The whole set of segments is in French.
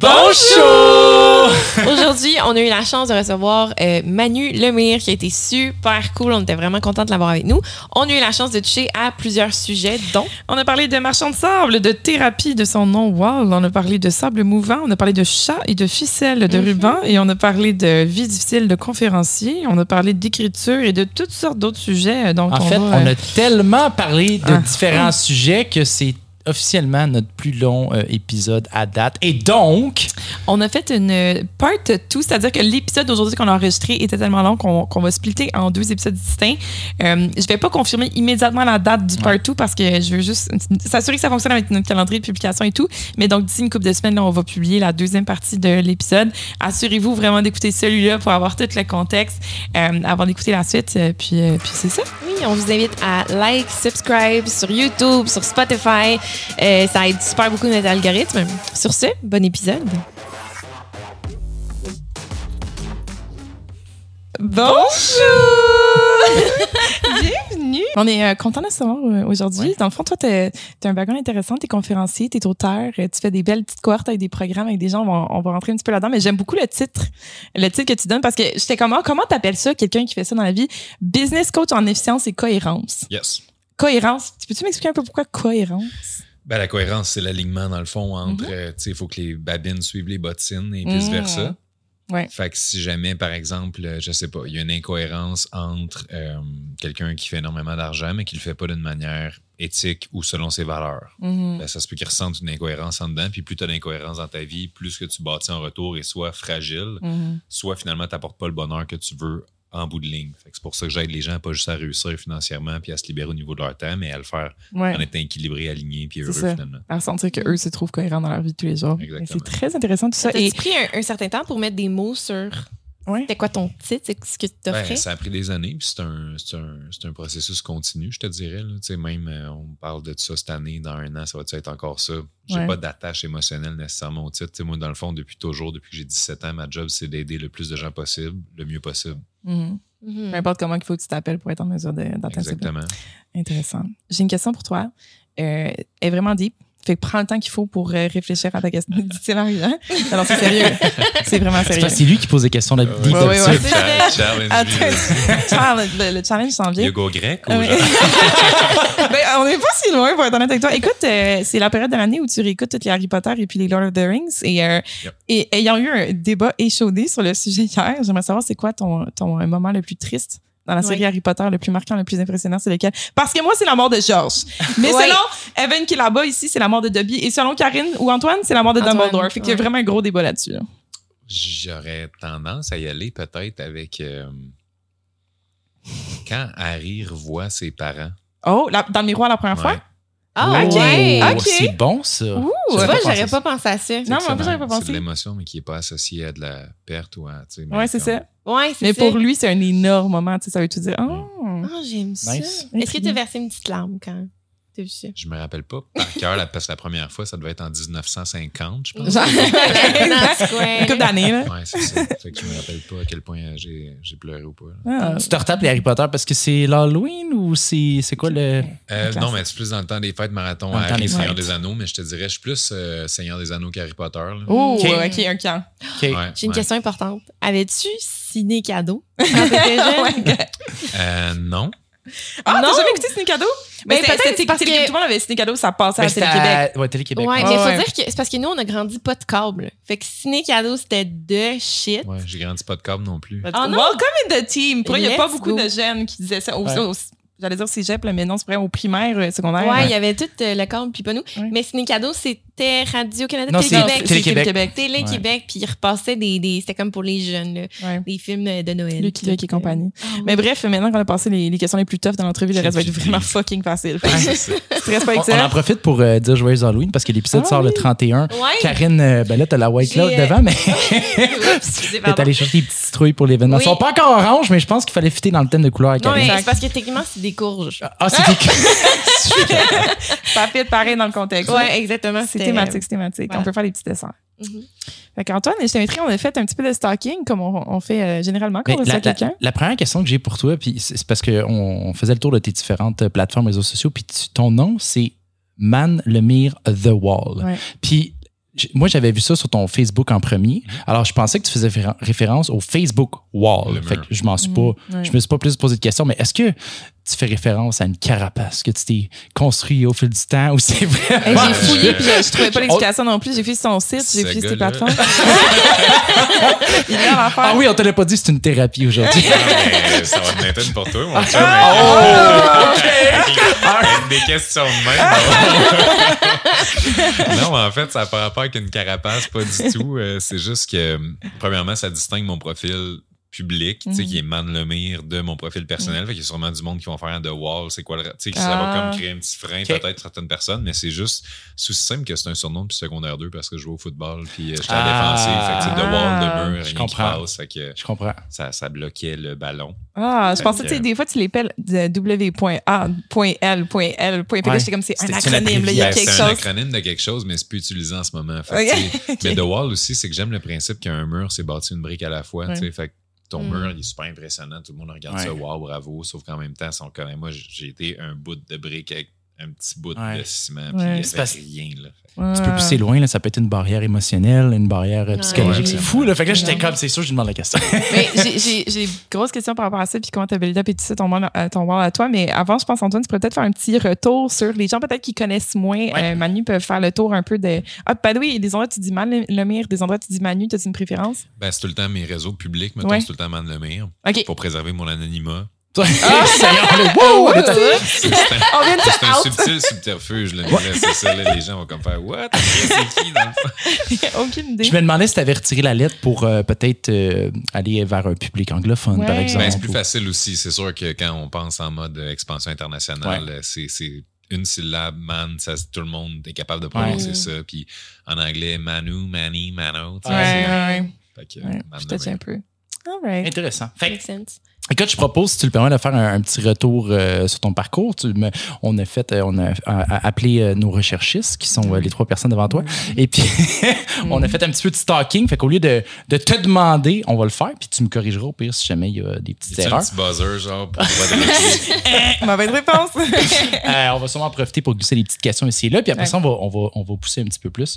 Bonjour! Aujourd'hui, on a eu la chance de recevoir euh, Manu Lemire qui a été super cool. On était vraiment contents de l'avoir avec nous. On a eu la chance de toucher à plusieurs sujets, dont On a parlé de marchand de sable, de thérapie de son nom Wall. On a parlé de sable mouvant. On a parlé de chat et de ficelle de ruban. Et on a parlé de vie difficile de conférencier. On a parlé d'écriture et de toutes sortes d'autres sujets. euh, dont En on fait, va, on euh, a tellement parlé de Ah. différents sujets que c'est officiellement notre plus long euh, épisode à date. Et donc, On a fait une euh, part 2, c'est-à-dire que l'épisode d'aujourd'hui qu'on a enregistré était tellement long qu'on va splitter en deux épisodes distincts. Euh, je vais pas confirmer immédiatement la date du part 2 parce que je veux juste s'assurer que ça fonctionne avec notre calendrier de publication et tout. Mais donc, d'ici une couple de semaines, là, on va publier la deuxième partie de l'épisode. Assurez-vous vraiment d'écouter celui-là pour avoir tout le contexte euh, avant d'écouter la suite. Puis euh, puis c'est ça. Oui, on vous invite à like, subscribe sur YouTube, sur Spotify. Euh, ça aide super beaucoup notre algorithme. Sur ce, bon épisode. Bonjour! Bienvenue! On est euh, content de se savoir euh, aujourd'hui. Dans le fond, toi, tu as un background intéressant, tu es conférencier, tu es auteur, euh, tu fais des belles petites cohortes avec des programmes avec des gens, on va, on va rentrer un petit peu là-dedans, mais j'aime beaucoup le titre, le titre que tu donnes parce que j'étais comment, comment t'appelles ça, quelqu'un qui fait ça dans la vie? Business coach en efficience et cohérence. Yes. Cohérence. Tu peux-tu m'expliquer un peu pourquoi cohérence? Ben, la cohérence, c'est l'alignement, dans le fond, entre. Mhm. euh, tu sais, il faut que les babines suivent les bottines et Mhm. vice-versa. Ouais. Fait que si jamais, par exemple, euh, je sais pas, il y a une incohérence entre euh, quelqu'un qui fait énormément d'argent, mais qui le fait pas d'une manière éthique ou selon ses valeurs, Mhm. ben, ça se peut qu'il ressente une incohérence en dedans. Puis plus tu as d'incohérence dans ta vie, plus que tu bâtis en retour est soit fragile, Mhm. soit finalement tu pas le bonheur que tu veux en bout de ligne. C'est pour ça que j'aide les gens pas juste à réussir financièrement puis à se libérer au niveau de leur temps, mais à le faire Ouais. en étant équilibré, aligné puis C'est heureux ça. finalement. À sentir qu'eux se trouvent cohérents dans leur vie de tous les jours. Exactement. C'est très intéressant tout ça. T'as-tu Et, pris un, un certain temps pour mettre des mots sur ouais. c'était quoi ton titre, c'est ce que tu t'offrais? Ben, ça a pris des années, puis c'est un, c'est un, c'est un processus continu, je te dirais. Là. Tu sais, Même, euh, on parle de ça cette année, dans un an, ça va être encore ça? J'ai Ouais. pas d'attache émotionnelle nécessairement au titre. Tu sais, moi, dans le fond, depuis toujours, depuis que j'ai 17 ans, ma job, c'est d'aider le plus de gens possible, le mieux possible. Mhm. Mhm. Peu importe comment il faut que tu t'appelles pour être en mesure d'atteindre but. Exactement. Intéressant. J'ai une question pour toi. Euh, elle est vraiment deep. Fait que prends le temps qu'il faut pour euh, réfléchir à ta question. Dit-il en riant. Alors, c'est sérieux. C'est vraiment sérieux. c'est lui qui pose des questions Ouais, d'habitude. ouais, ouais. d'habitude. Cha- challenge Attends, lui. challenge, le, le challenge s'en vient. Yoga grec ou oui. genre- Ben, on n'est pas si loin pour être honnête avec toi. Écoute, euh, c'est la période de l'année où tu réécoutes tous les Harry Potter et puis les Lord of the Rings. Et, euh, Yep. et ayant eu un débat échaudé sur le sujet hier, j'aimerais savoir c'est quoi ton, ton moment le plus triste dans la série. Harry Potter, le plus marquant, le plus impressionnant, c'est lequel? Parce que moi, c'est la mort de George. Mais Ouais. selon Evan qui est là-bas ici, c'est la mort de Dobby. Et selon Karine ou Antoine, c'est la mort de Antoine, Dumbledore. Fait qu'il y a vraiment un gros débat là-dessus. là. J'aurais tendance à y aller peut-être avec euh, quand Harry revoit ses parents. Oh, la- dans le miroir la première fois? Ah, Ok. ouais! Ok. C'est bon, ça. Ouh! Tu J'aurais vois, pas pensé j'aurais ça. pas pensé à ça. Non, mais en plus, C'est j'aurais pas C'est pensé. de l'émotion, mais qui n'est pas associée à de la perte ou à. tu sais, mais Ouais, c'est comme- ça. Ouais, c'est Mais ça. pour lui, c'est un énorme moment. Tu sais, ça veut tout dire. Oh. Ah, j'aime ça. Nice. Est-ce que tu as versé une petite larme quand Je me rappelle pas par cœur, la- parce que la première fois, ça devait être en 1950, je pense. Une couple d'années, là. Ouais, c'est ça. Fait que je me rappelle pas à quel point euh, j'ai j'ai pleuré ou pas. Ah. Tu te retapes les Harry Potter parce que c'est l'Halloween ou c'est c'est quoi le. Euh, Classe. non, mais c'est plus dans le temps des fêtes marathon temps Harry des Seigneur des Anneaux, mais je te dirais, je suis plus euh, Seigneur des Anneaux qu'Harry Potter. là. Oh, Ok. ok, un camp. Ok. Ouais, J'ai une ouais. question importante. Avais-tu ciné cadeau? Quand t'étais jeune? Euh, non. Ah, Non. t'as jamais écouté Ciné Cadeau? Mais Mais peut-être peut-être c'est parce que- Tout le monde avait Ciné Cadeau, ça passait à Ben, Télé-Québec. à- Ouais, Télé-Québec. Ouais, ouais. mais il faut Ouais. dire que c'est parce que nous, on a grandi pas de câble. Fait que ciné cadeau, c'était de shit. Ouais, j'ai grandi pas de câble non plus. Oh non? Welcome in the team. Il n'y a pas beaucoup go. de jeunes qui disaient ça? Au- Ouais. au- J'allais dire cégep, là, mais non, c'est vrai, au primaire, euh, secondaire. Ouais, il y avait tout euh, le câble, puis pas nous. Ouais. Mais ciné cadeau, c'était Radio-Canada, Télé-Québec. Télé-Québec. Télé-Québec. Puis ils repassaient des. des c'était comme pour les jeunes, là, Ouais. des films de Noël. Lucky Luke et euh. compagnie. Ah, ouais. Mais bref, maintenant qu'on a passé les, les questions les plus toughs dans l'entrevue, le reste va être vraiment fucking facile. Ouais, c'est ça. Stress pas On, on en profite pour euh, dire Joyeux Halloween parce que l'épisode Ah sort le oui. 31. Ouais. Karine, euh, ben là, t'as la White Cloud euh, devant, mais t'es allé chercher des petites citrouilles pour l'événement. Ils sont pas encore orange, mais je pense qu'il fallait fitter dans le thème de couleur à Non, Karine. parce que techniquement, c'est des courges. Ah, c'était. Ça fit pareil dans le contexte. Ouais, exactement. C'est thématique, c'est thématique. voilà. On peut faire des petits dessins. Mhm. Fait qu'Antoine, je t'inviterai, on a fait un petit peu de stalking, comme on, on fait euh, généralement quand Mais on reçoit la- quelqu'un. la première question que j'ai pour toi, puis c'est c'est parce qu'on on faisait le tour de tes différentes plateformes réseaux sociaux, puis tu- ton nom, c'est Man Lemire The Wall. Ouais. Puis moi, j'avais vu ça sur ton Facebook en premier. Alors, je pensais que tu faisais réfé- référence au Facebook Wall. Fait que je m'en suis pas, ouais. je me suis pas plus posé de questions, mais est-ce que tu fais référence à une carapace que tu t'es construit au fil du temps ou c'est vrai? Hey, j'ai fouillé puis je, je trouvais pas l'explication non plus. J'ai fait son site, j'ai fait ses gars-là. plateformes. Il. Ah oui, on te l'a pas dit, c'est une thérapie aujourd'hui. Ça va te maintenir pour toi, mon chum. Oh! Avec des questions de même. non, en fait, ça n'a pas rapport avec une carapace, pas du tout. Euh, c'est juste que, premièrement, ça distingue mon profil public, tu sais, qui est Man Lemire de mon profil personnel. Fait qu'il y a sûrement du monde qui vont faire de wall, c'est quoi le. Tu sais, ça va Ah. comme créer un petit frein, peut-être certaines personnes, mais c'est juste sous simple que c'est un surnom depuis secondaire 2 parce que je jouais au football, puis euh, j'étais Ah. à défensif. Fait que, de wall, de mur, Je comprends. passe. Fait que Je comprends. ça, ça bloquait le ballon. Ah, je pensais, tu sais, que- des fois, tu l'appelles W.A.L.L.L. Puis Ouais. j'étais comme, c'est un acronyme, là, il y a quelque c'est un chose. acronyme de quelque chose, mais c'est plus utilisé en ce moment. Fait Mais The Wall aussi, c'est que j'aime le principe qu'un mur, c'est bâti une brique à la fois. tu sais. Fait que ton Mm. mur, il est super impressionnant. Tout le monde regarde Ouais. ça, wow, bravo. Sauf qu'en même temps, si on connaît, moi, j'ai été un bout de brique avec un petit bout Ouais. de ciment, Ouais. puis il C'est n'y parce- avait rien. Là. Tu peux pousser loin, là, ça peut être une barrière émotionnelle, une barrière euh, psychologique. Ouais. C'est fou, là. Fait que là, j'étais Ouais. comme, c'est sûr, je lui demande la question. Mais j'ai- une grosse question par rapport à ça, puis comment tu as build up et tout ça, ton wall, euh, ton à toi. Mais avant, je pense, Antoine, tu pourrais peut-être faire un petit retour sur les gens peut-être qui connaissent moins. Ouais. Euh, Manu peuvent faire le tour un peu de. Ah, il y a des endroits où tu dis Man Lemire, des endroits où tu dis Manu, tu as une préférence? Ben, c'est tout le temps mes réseaux publics, mettons, Ouais. c'est tout le temps Man Lemire OK. pour préserver mon anonymat. Ah, wow, C'est un, subtil subterfuge. Là, mais là, c'est ça, là, les gens vont comme faire What? C'est qui dans le fond? Aucune idée. Je me demandais si tu avais retiré la lettre pour euh, peut-être euh, aller vers un public anglophone, Ouais. par exemple. Ben, c'est plus ou- facile aussi. C'est sûr que quand on pense en mode euh, expansion internationale, Ouais. c'est c'est une syllabe, man, ça, tout le monde est capable de prononcer Ouais. ça. Puis en anglais, Manu, Manny, Mano. Ouais, c'est- ouais, ouais. fait que, ouais. man Je te tiens un peu. All right. Intéressant. Fait que, Makes sense. Écoute, je propose, si tu le permets, de faire un, un petit retour euh, sur ton parcours. Tu on a fait, euh, on a, a- a appelé euh, nos recherchistes, qui sont euh, les trois personnes devant toi. Et puis, on a fait un petit peu de stalking. Fait qu'au lieu de, de te demander, on va le faire, puis tu me corrigeras au pire si jamais il y a des petites Y a-t-il un erreurs. petit buzzer, genre, pour réplique? Mauvaise réponse. Euh, on va sûrement en profiter pour glisser des petites questions ici et là. Puis après Ouais. ça, on va, on, va, on va pousser un petit peu plus.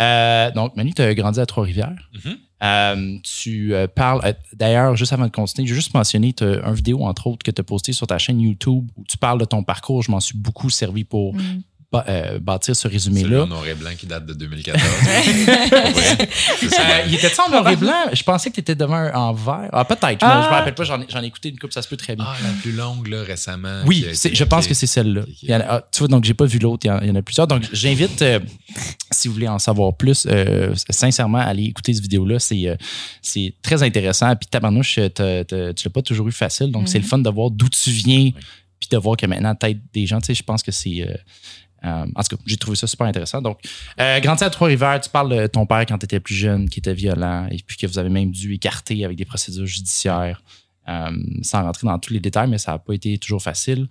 Euh, donc, Manu, tu as grandi à Trois-Rivières. Mhm. Euh, tu euh, parles, euh, d'ailleurs, juste avant de continuer, je vais juste mentionner t'as un vidéo, entre autres, que tu as posté sur ta chaîne YouTube où tu parles de ton parcours. Je m'en suis beaucoup servi pour Mm. Euh, bâtir ce résumé-là. en noir et blanc qui date de 2014. Pour vrai. C'est ça. Euh, il était en noir et blanc? Je pensais que tu étais devant un en vert. Ah, peut-être. Je me- Ah. Je me rappelle pas. J'en ai, j'en ai écouté une coupe, ça se peut très bien. Ah, la plus longue, là, récemment. Oui, je pense que c'est celle-là. Ah, tu vois, donc j'ai pas vu l'autre, il y en- il y, en a plusieurs. Donc j'invite, euh, si vous voulez en savoir plus, euh, sincèrement, à aller écouter cette vidéo-là. C'est euh, c'est très intéressant. Puis tabarnouche, tu l'as pas toujours eu facile. Donc c'est le fun de voir d'où tu viens, puis de voir que maintenant, tête des gens, tu sais, je pense que c'est... euh, euh, en tout cas, j'ai trouvé ça super intéressant. Donc, euh, grandi à Trois-Rivières, tu parles de ton père quand tu étais plus jeune, qui était violent, et puis que vous avez même dû écarter avec des procédures judiciaires. Euh, sans rentrer dans tous les détails, mais ça n'a pas été toujours facile.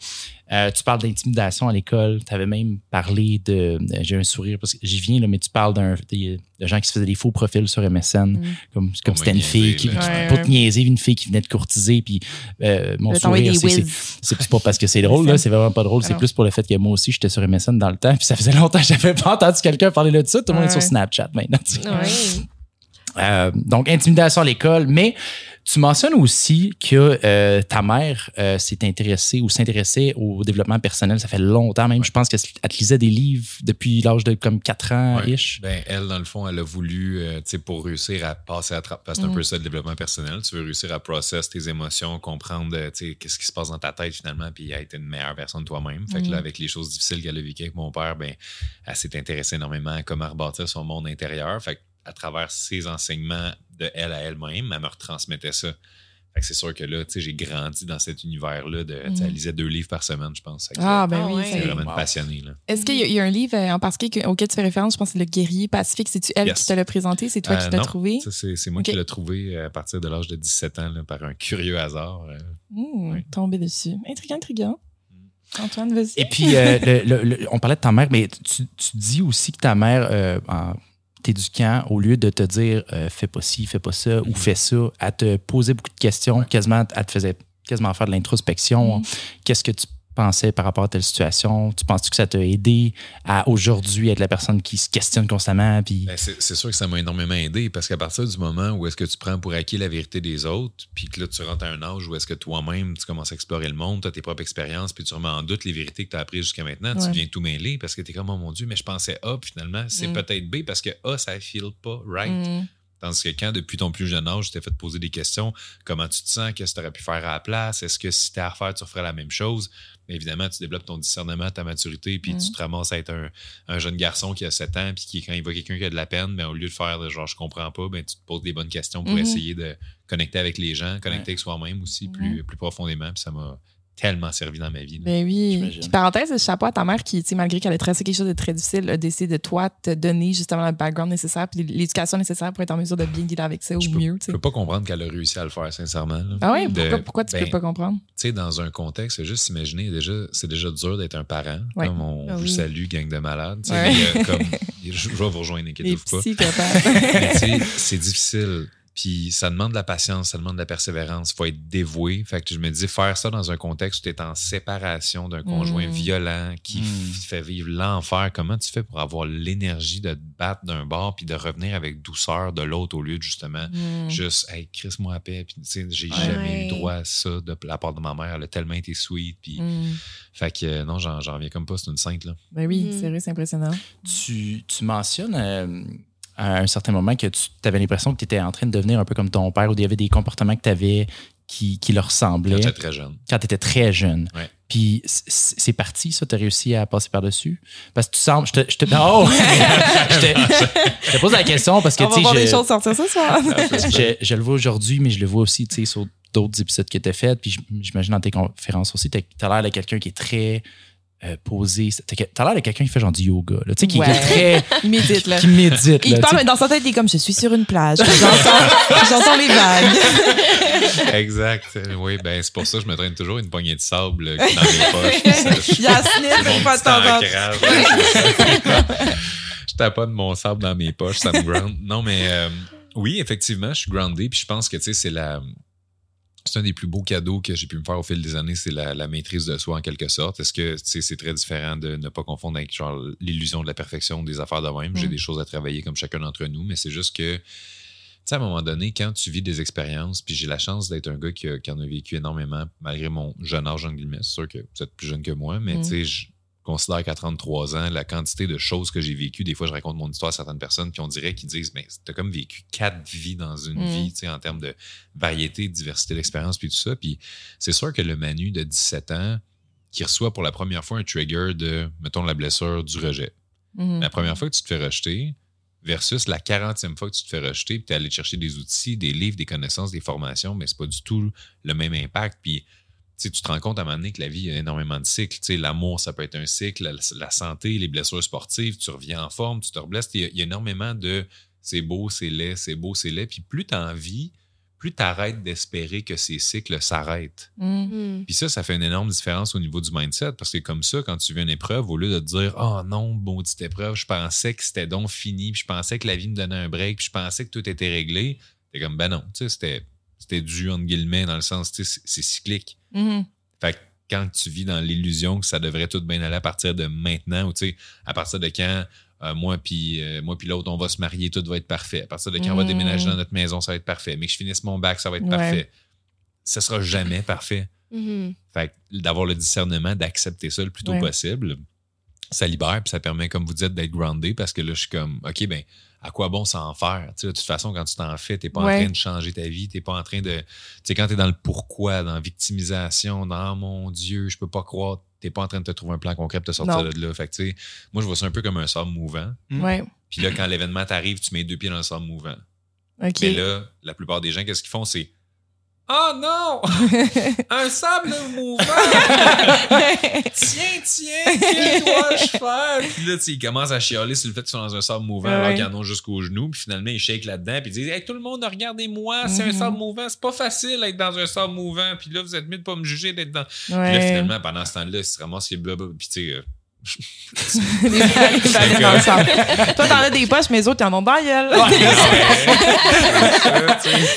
Euh, tu parles d'intimidation à l'école. Tu avais même parlé de. euh, J'ai un sourire parce que j'y viens, là, mais tu parles d'un, des- de gens qui se faisaient des faux profils sur MSN, comme, comme me c'était une fille qui. Ouais, ouais. te niaiser, une fille qui venait de courtiser. Puis euh, mon sourire, c'est, c'est, whiz. c'est c'est pas parce que c'est drôle, là, c'est vraiment pas drôle. C'est plus pour le fait que moi aussi, j'étais sur MSN dans le temps. Puis ça faisait longtemps que j'avais pas entendu quelqu'un parler de ça. Tout le monde est sur. Snapchat maintenant. tu sais. Oui. Euh, donc, intimidation à l'école, mais tu mentionnes aussi que euh, ta mère euh, s'est intéressée ou s'intéressait au développement personnel. Ça fait longtemps même. Je pense qu'elle te lisait des livres depuis l'âge de comme 4 ans-ish. Ben, elle, dans le fond, elle a voulu, euh, tu sais, pour réussir à passer à travers, un Mm. peu ça le développement personnel, tu veux réussir à process tes émotions, comprendre, tu sais, qu'est-ce qui se passe dans ta tête finalement, puis à être une meilleure version de toi-même. Fait Mm. que là, avec les choses difficiles qu'elle a vécues avec mon père, ben, elle s'est intéressée énormément à comment rebâtir son monde intérieur. Fait que à travers ses enseignements de elle à elle-même, elle me retransmettait ça. Fait que c'est sûr que là, tu sais, j'ai grandi dans cet univers-là de, elle lisait deux livres par semaine, je pense. Ah, ben Ah oui. c'est vraiment Wow. passionnée, là. Est-ce qu'il y, a- il y a un livre euh, en particulier que- auquel tu fais référence? Je pense que c'est Le Guerrier Pacifique. C'est-tu elle Yes. qui te l'a présenté? C'est toi Euh, qui l'as trouvé? ça, C'est c'est moi qui l'ai trouvé euh, à partir de l'âge de 17 ans, là, par un curieux hasard. Mmh, Oui. Tombé dessus. Intriguant, intriguant. Antoine, vas-y. Et puis, euh, le- le- le- on parlait de ta mère, mais tu, tu dis aussi que ta mère, euh, en t'éduquant, au lieu de te dire euh, fais pas ci, fais pas ça ou fais ça, elle te posait beaucoup de questions, quasiment, elle te faisait quasiment faire de l'introspection. Qu'est-ce que tu pensais par rapport à telle situation? Tu penses que ça t'a aidé à aujourd'hui être la personne qui se questionne constamment? Puis... Ben, c'est c'est sûr que ça m'a énormément aidé parce qu'à partir du moment où est-ce que tu prends pour acquis la vérité des autres, puis que là, tu rentres à un âge où est-ce que toi-même, tu commences à explorer le monde, tu as tes propres expériences, puis tu remets en doute les vérités que tu as apprises jusqu'à maintenant, Ouais. tu viens tout mêler parce que tu es comme, oh mon Dieu, mais je pensais A, puis finalement, c'est Mm. peut-être B parce que A, ça file pas right. Mm. Tandis que quand, depuis ton plus jeune âge, tu t'es fait poser des questions, comment tu te sens, qu'est-ce que tu aurais pu faire à la place, est-ce que si tu à refaire, tu referais la même chose? Mais évidemment, tu développes ton discernement, ta maturité, puis Mm. tu te ramasses à être un, un jeune garçon qui a 7 ans, puis qui, quand il voit quelqu'un qui a de la peine, ben, au lieu de faire de genre je comprends pas, ben, tu te poses des bonnes questions pour Mhm. essayer de connecter avec les gens, connecter Ouais. avec soi-même aussi plus, plus profondément, puis ça m'a tellement servi dans ma vie. là. Ben oui. Puis parenthèse, chapeau à ta mère qui, tu sais, malgré qu'elle ait traversé quelque chose de très difficile, a décidé de toi te donner justement le background nécessaire puis l'éducation nécessaire pour être en mesure de bien dealer avec ça au Je peux, mieux. je peux pas comprendre qu'elle a réussi à le faire, sincèrement. là. Ah ouais, De- pourquoi, pourquoi tu ben, peux pas comprendre? tu sais, dans un contexte, c'est juste s'imaginer, déjà, c'est déjà dur d'être un parent. Ouais. Comme on Ah vous oui. salue, gang de malades. Ouais. mais, euh, comme, je, je vais vous rejoindre, inquiétez-vous pas. psychopathes. Mais tu sais, c'est difficile. Puis ça demande de la patience, ça demande de la persévérance. Il faut être dévoué. Fait que je me dis, faire ça dans un contexte où tu es en séparation d'un conjoint Mm. violent qui Mm. f- fait vivre l'enfer, comment tu fais pour avoir l'énergie de te battre d'un bord puis de revenir avec douceur de l'autre au lieu de justement Mm. juste, hey, crisse-moi à paix. Puis tu sais, j'ai Ouais. jamais eu droit à ça de la part de ma mère. Elle a tellement été sweet. Puis, fait que euh, non, j'en reviens comme pas. C'est une sainte, là. Ben oui, sérieux, c'est impressionnant. Tu, tu mentionnes euh, à un certain moment que tu avais l'impression que tu étais en train de devenir un peu comme ton père ou il y avait des comportements que tu avais qui, qui leur Quand ressemblaient j'étais très jeune. quand tu étais très jeune. Ouais. Puis c'est parti, ça, tu as réussi à passer par-dessus? Parce que tu sembles. Je te, je te, oh! je, te, je te pose la question parce que On va tu voir je, choses sortir ce soir. je, je le vois aujourd'hui, mais je le vois aussi tu sais, sur d'autres épisodes que tu as fait. Puis j'imagine dans tes conférences aussi, tu as l'air de quelqu'un qui est très euh, posé. Tu as l'air de quelqu'un qui fait genre du yoga. là. Tu sais, qui, est très. Il médite, là. qui médite. Il là, parle dans sa tête, il est comme je suis sur une plage. J'entends j'entends les vagues. exact. Oui, ben c'est pour ça que je me traîne toujours une poignée de sable euh, dans mes poches. Il y a sniff, fois de je tapote mon sable dans mes poches, ça me ground. Non, mais euh, oui, effectivement, je suis groundé. Puis je pense que tu sais, c'est la. C'est un des plus beaux cadeaux que j'ai pu me faire au fil des années, c'est la, la maîtrise de soi en quelque sorte. Est-ce que sais, c'est très différent de ne pas confondre avec genre l'illusion de la perfection des affaires de même? J'ai Mm. des choses à travailler comme chacun d'entre nous, mais c'est juste que tu sais, à un moment donné, quand tu vis des expériences, puis j'ai la chance d'être un gars qui, en a vécu énormément, malgré mon jeune âge, en guillemets, c'est sûr que vous êtes plus jeune que moi, mais Mm. tu sais, je considère qu'à 33 ans, la quantité de choses que j'ai vécues, des fois, je raconte mon histoire à certaines personnes, puis on dirait qu'ils disent, mais t'as comme vécu quatre vies dans une Mm. vie, tu sais, en termes de variété, de diversité d'expérience, puis tout ça. Puis c'est sûr que le Manu de 17 ans, qui reçoit pour la première fois un trigger de, mettons, la blessure du rejet. Mhm. La première fois que tu te fais rejeter versus la 40e fois que tu te fais rejeter, puis tu es allé chercher des outils, des livres, des connaissances, des formations, mais c'est pas du tout le même impact. Puis tu sais, tu te rends compte à un moment donné que la vie a énormément de cycles. Tu sais, L'amour, ça peut être un cycle, la, la santé, les blessures sportives, tu reviens en forme, tu te reblesses. Il y a, il y a énormément de c'est beau, c'est laid, c'est beau, c'est laid. Puis plus tu en vis, plus tu arrêtes d'espérer que ces cycles s'arrêtent. Mhm. Mm. Puis ça, ça fait une énorme différence au niveau du mindset parce que comme ça, quand tu vis une épreuve, au lieu de te dire Oh non, maudite épreuve, je pensais que c'était donc fini, puis je pensais que la vie me donnait un break, puis je pensais que tout était réglé, t'es comme Ben non, tu sais, c'était, c'était dû entre guillemets dans le sens, c'est, cyclique. Mhm. Fait que quand tu vis dans l'illusion que ça devrait tout bien aller à partir de maintenant, ou tu sais, à partir de quand euh, moi puis euh, moi puis l'autre, on va se marier, tout va être parfait. À partir de quand on va Mm. déménager dans notre maison, ça va être parfait. Mais que je finisse mon bac, ça va être Ouais. parfait. Ça sera jamais parfait. Mhm. Fait que d'avoir le discernement, d'accepter ça le plus tôt Ouais. possible, ça libère, puis ça permet, comme vous dites, d'être groundé parce que là, je suis comme, OK, ben, à quoi bon s'en faire? Tu sais, de toute façon, quand tu t'en fais, t'es pas Ouais. en train de changer ta vie, t'es pas en train de. Tu sais, quand t'es dans le pourquoi, dans la victimisation, dans mon Dieu, je peux pas croire, t'es pas en train de te trouver un plan concret pour te sortir Non. de là. Fait que, tu sais, moi, je vois ça un peu comme un sable mouvant. Mm. Ouais. Puis là, quand l'événement t'arrive, tu mets deux pieds dans le sable mouvant. OK. Mais là, la plupart des gens, qu'est-ce qu'ils font? C'est Oh non! Un sable mouvant! tiens, tiens, que dois-je faire? Puis là, ils commencent à chialer sur le fait qu'ils sont dans un sable mouvant Ouais. alors qu'ils en ont jusqu'aux genoux. Puis finalement, ils shake là-dedans. Puis ils disent Hey, tout le monde, regardez-moi, c'est un Mhm. sable mouvant. C'est pas facile d'être dans un sable mouvant. Puis là, vous êtes mieux de pas me juger d'être dans. Puis là, finalement, pendant ce temps-là, ils se ramassent les blablabla. Puis tu sais, Les dans le sang. Toi, t'en as des poches, mais les autres, ils en ont dans la gueule.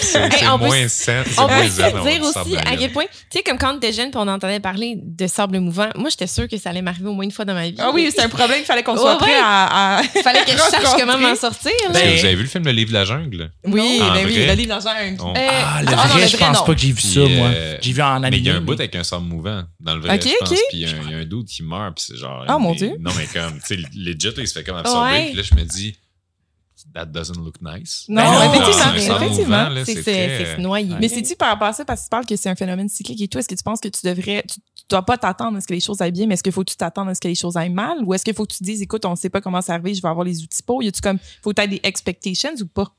C'est moins sain. On peut dire aussi à quel point, tu sais, comme quand on était jeune puis on entendait parler de sable mouvant, moi, j'étais sûre que ça allait m'arriver au moins une fois dans ma vie. Ah oui, c'est un problème, il fallait qu'on soit prêt à, Il fallait que je sache comment m'en sortir. Ben- vous avez vu le film Le Livre de la Jungle? Oui, En ben oui, le livre dans la jungle. On- Euh, Ah, le Ah, non, vrai, le je vrai, pense non. pas que j'ai vu ça, moi. euh, J'ai vu en Mais animé. il y a un bout mais- avec un sable mouvant dans le vrai, Ok, je pense. Puis il y a un- dude qui meurt, puis c'est genre... Ah, mon mais- Dieu. Non, mais comme, tu sais, legit, il se fait comme absorber. Ouais. Puis là, je me dis, that doesn't look nice. Non, non, effectivement, effectivement. C'est noyer. Mais c'est-tu par rapport à ça, parce que tu parles que c'est un phénomène cyclique et tout, est-ce que tu penses que tu devrais, tu, tu dois pas t'attendre à ce que les choses aillent bien, mais est-ce qu'il faut que tu t'attendes à ce que les choses aillent mal? Ou est-ce qu'il faut que tu te dises, écoute, on sait pas comment ça arrive, je vais avoir les outils pour? Y a-tu comme, faut que tu aies des expectations ou pas?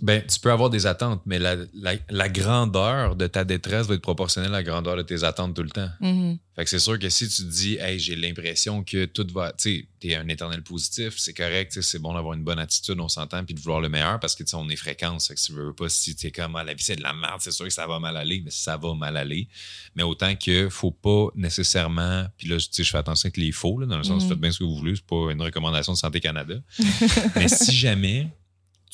Ben, tu peux avoir des attentes, mais la, la, la grandeur de ta détresse va être proportionnelle à la grandeur de tes attentes tout le temps. Mhm. Fait que c'est sûr que si tu te dis, hey, j'ai l'impression que tout va. Tu t'es un éternel positif, c'est correct, c'est bon d'avoir une bonne attitude, on s'entend, puis de vouloir le meilleur parce que, tu sais, on est fréquence. Fait que si tu veux pas, si t'es comme, ah, la vie, c'est de la merde, c'est sûr que ça va mal aller, mais ça va mal aller. Mais autant que faut pas nécessairement. Puis là, tu sais, je fais attention avec les faux, là, dans le sens, Mhm. faites bien ce que vous voulez, c'est pas une recommandation de Santé Canada. mais si jamais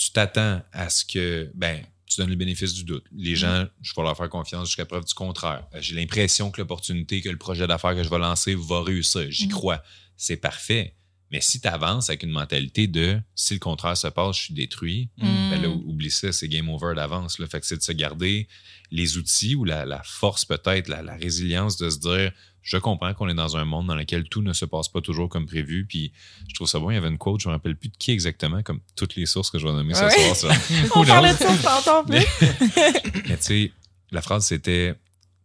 tu t'attends à ce que, ben, tu donnes le bénéfice du doute. Les gens, je vais leur faire confiance jusqu'à preuve du contraire. Euh, J'ai l'impression que l'opportunité, que le projet d'affaires que je vais lancer va réussir. J'y Mhm. crois. C'est parfait. Mais si tu avances avec une mentalité de si le contraire se passe, je suis détruit, Mhm. ben là, oublie ça, c'est game over d'avance. Fait que c'est de se garder les outils ou la, la force peut-être, la, la résilience de se dire je comprends qu'on est dans un monde dans lequel tout ne se passe pas toujours comme prévu. Puis je trouve ça bon. Il y avait une quote, je ne me rappelle plus de qui exactement, comme toutes les sources que je vais nommer ce Ouais. soir. ça. On parlait de ça plus. Mais tu sais, la phrase c'était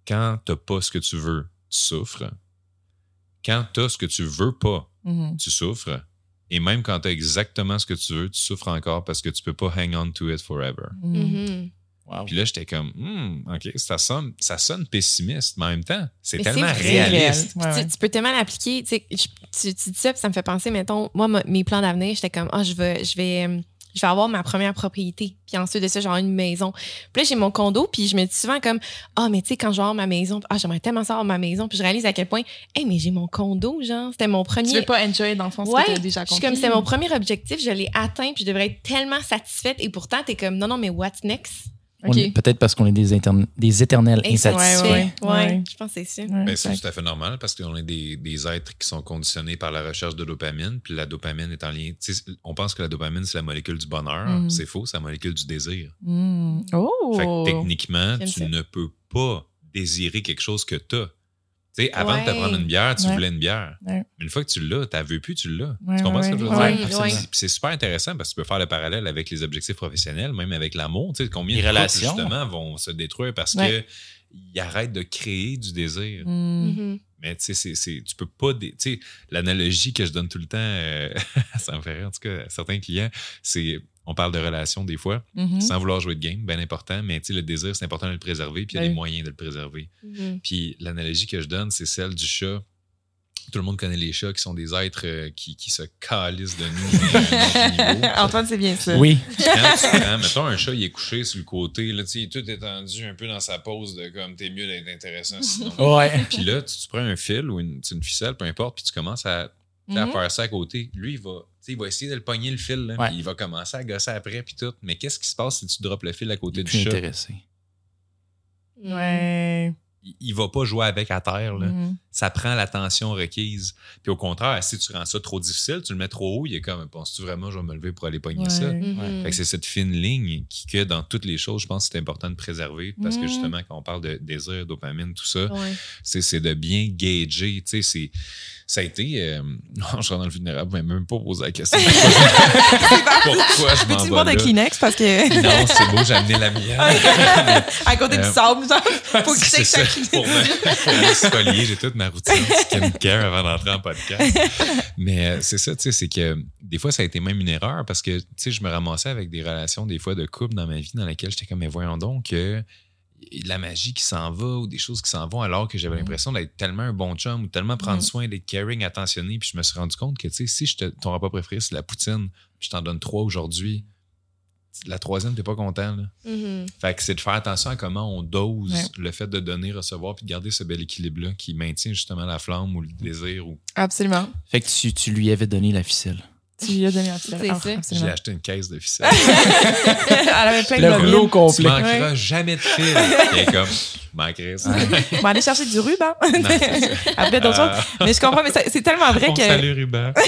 quand t'as pas ce que tu veux, tu souffres. Quand t'as ce que tu veux pas, Mhm. tu souffres. Et même quand t'as exactement ce que tu veux, tu souffres encore parce que tu peux pas hang on to it forever. Mhm. Mhm. Wow. Puis là, j'étais comme, Hmm, OK, ça sonne, ça sonne pessimiste, mais en même temps, c'est tellement c'est réaliste. Ouais, ouais. Tu, tu peux tellement l'appliquer. Tu, sais, tu, tu dis ça, puis ça me fait penser, mettons, moi, mes plans d'avenir, j'étais comme, ah, je vais, je vais, euh, je vais avoir ma première propriété. Puis ensuite de ça, genre une maison. Puis là, j'ai mon condo, puis je me dis souvent comme, ah, mais tu sais, quand je vais avoir ma maison, ah, j'aimerais tellement ça avoir ma maison. Puis je réalise à quel point, hey, mais j'ai mon condo, genre, c'était mon premier. Tu veux pas enjoy dans le fond ce Ouais, que t'as déjà je suis comme, c'était mon premier objectif, je l'ai atteint, puis je devrais être tellement satisfaite. Et pourtant, t'es comme, non, non, mais what's next? Peut-être parce qu'on est des, interne- des éternels insatisfaits. ouais, Ouais, ouais. je pense que c'est ça. Ouais, Ben, c'est tout à fait normal parce qu'on est des, des êtres qui sont conditionnés par la recherche de dopamine. Puis la dopamine est en lien. On pense que la dopamine, c'est la molécule du bonheur. Mhm. C'est faux, c'est la molécule du désir. Mhm. Oh! Fait que techniquement, tu ça. ne peux pas désirer quelque chose que tu as. Sais, avant de te prendre une bière, tu Ouais. voulais une bière. Ouais. Une fois que tu l'as, tu veux plus, tu l'as. Ouais, tu comprends ce que je veux ouais, dire? ouais. Ouais. Puis C'est super intéressant parce que tu peux faire le parallèle avec les objectifs professionnels, même avec l'amour. Tu sais, combien Les de couples, relations. justement, vont se détruire parce Ouais. que ils arrêtent de créer du désir. Mhm. Mhm. Mais tu sais, c'est- c'est- tu peux pas. dé- Tu sais, l'analogie que je donne tout le temps, euh, ça me fait rire, en tout cas, à certains clients, c'est. On parle de relations des fois, Mhm. sans vouloir jouer de game, bien important, mais tu sais, le désir, c'est important de le préserver, puis il y a Oui. des moyens de le préserver. Mhm. Puis l'analogie que je donne, c'est celle du chat. Tout le monde connaît les chats qui sont des êtres euh, qui, qui se calissent de nous. Antoine, c'est bien ça. Oui. Quand tu prends, mettons un chat, il est couché sur le côté, là, tu sais, il est tout étendu un peu dans sa pose de comme t'es mieux d'être intéressant sinon. Ouais. Puis là, tu, tu prends un fil ou une, une ficelle, peu importe, puis tu commences à, tu sais, à Mhm. faire ça à côté. Lui, il va, tu sais, il va essayer de le pogner le fil, là, Ouais. il va commencer à gosser après, puis tout. Mais qu'est-ce qui se passe si tu drops le fil à côté du chat? intéressé. Ouais. Il, il va pas jouer avec à terre, là. Mhm. ça prend l'attention requise. Puis au contraire, si tu rends ça trop difficile, tu le mets trop haut, il est comme, penses-tu vraiment, je vais me lever pour aller pogner Ouais. ça? Fait que c'est cette fine ligne qui, que dans toutes les choses, je pense que c'est important de préserver parce que Mhm. justement, quand on parle de désir, dopamine, tout ça, Ouais. c'est c'est de bien gager. Tu sais, c'est- ça a été. euh, non, je rentre dans le vulnérable, mais même pas poser la question. Pourquoi je m'en vais de? Kleenex? Parce que Non, c'est beau, j'ai amené la mienne. à côté du Euh, sable, genre, faut que je ça. check Pour me, pour me spolier, j'ai toute ma routine skincare avant d'entrer en podcast. Mais euh, c'est ça, tu sais, c'est que des fois, ça a été même une erreur parce que, tu sais, je me ramassais avec des relations, des fois, de couple dans ma vie dans laquelle j'étais comme, mais voyons donc que la magie qui s'en va ou des choses qui s'en vont alors que j'avais l'impression d'être tellement un bon chum ou tellement prendre Mhm. soin, d'être caring, attentionné. Puis je me suis rendu compte que, tu sais, si je te, ton repas préféré, c'est la poutine, puis je t'en donne trois aujourd'hui, la troisième, t'es pas content. Là. Mhm. Fait que c'est de faire attention à comment on dose Ouais. le fait de donner, recevoir, puis de garder ce bel équilibre-là qui maintient justement la flamme ou le désir. Ou... Absolument. Fait que tu, tu lui avais donné la ficelle. Tu lui as donné un petit C'est Ah, ça. J'ai acheté une caisse de ficelle. Elle avait plein de Le bobines. rouleau tu complet. manqueras Ouais. jamais de fil. Et comme, manquerais ça. On va aller chercher du ruban. Non. Après d'autres Ah. choses. Mais je comprends, mais c'est tellement vrai Bon, que. Salut, Ruban.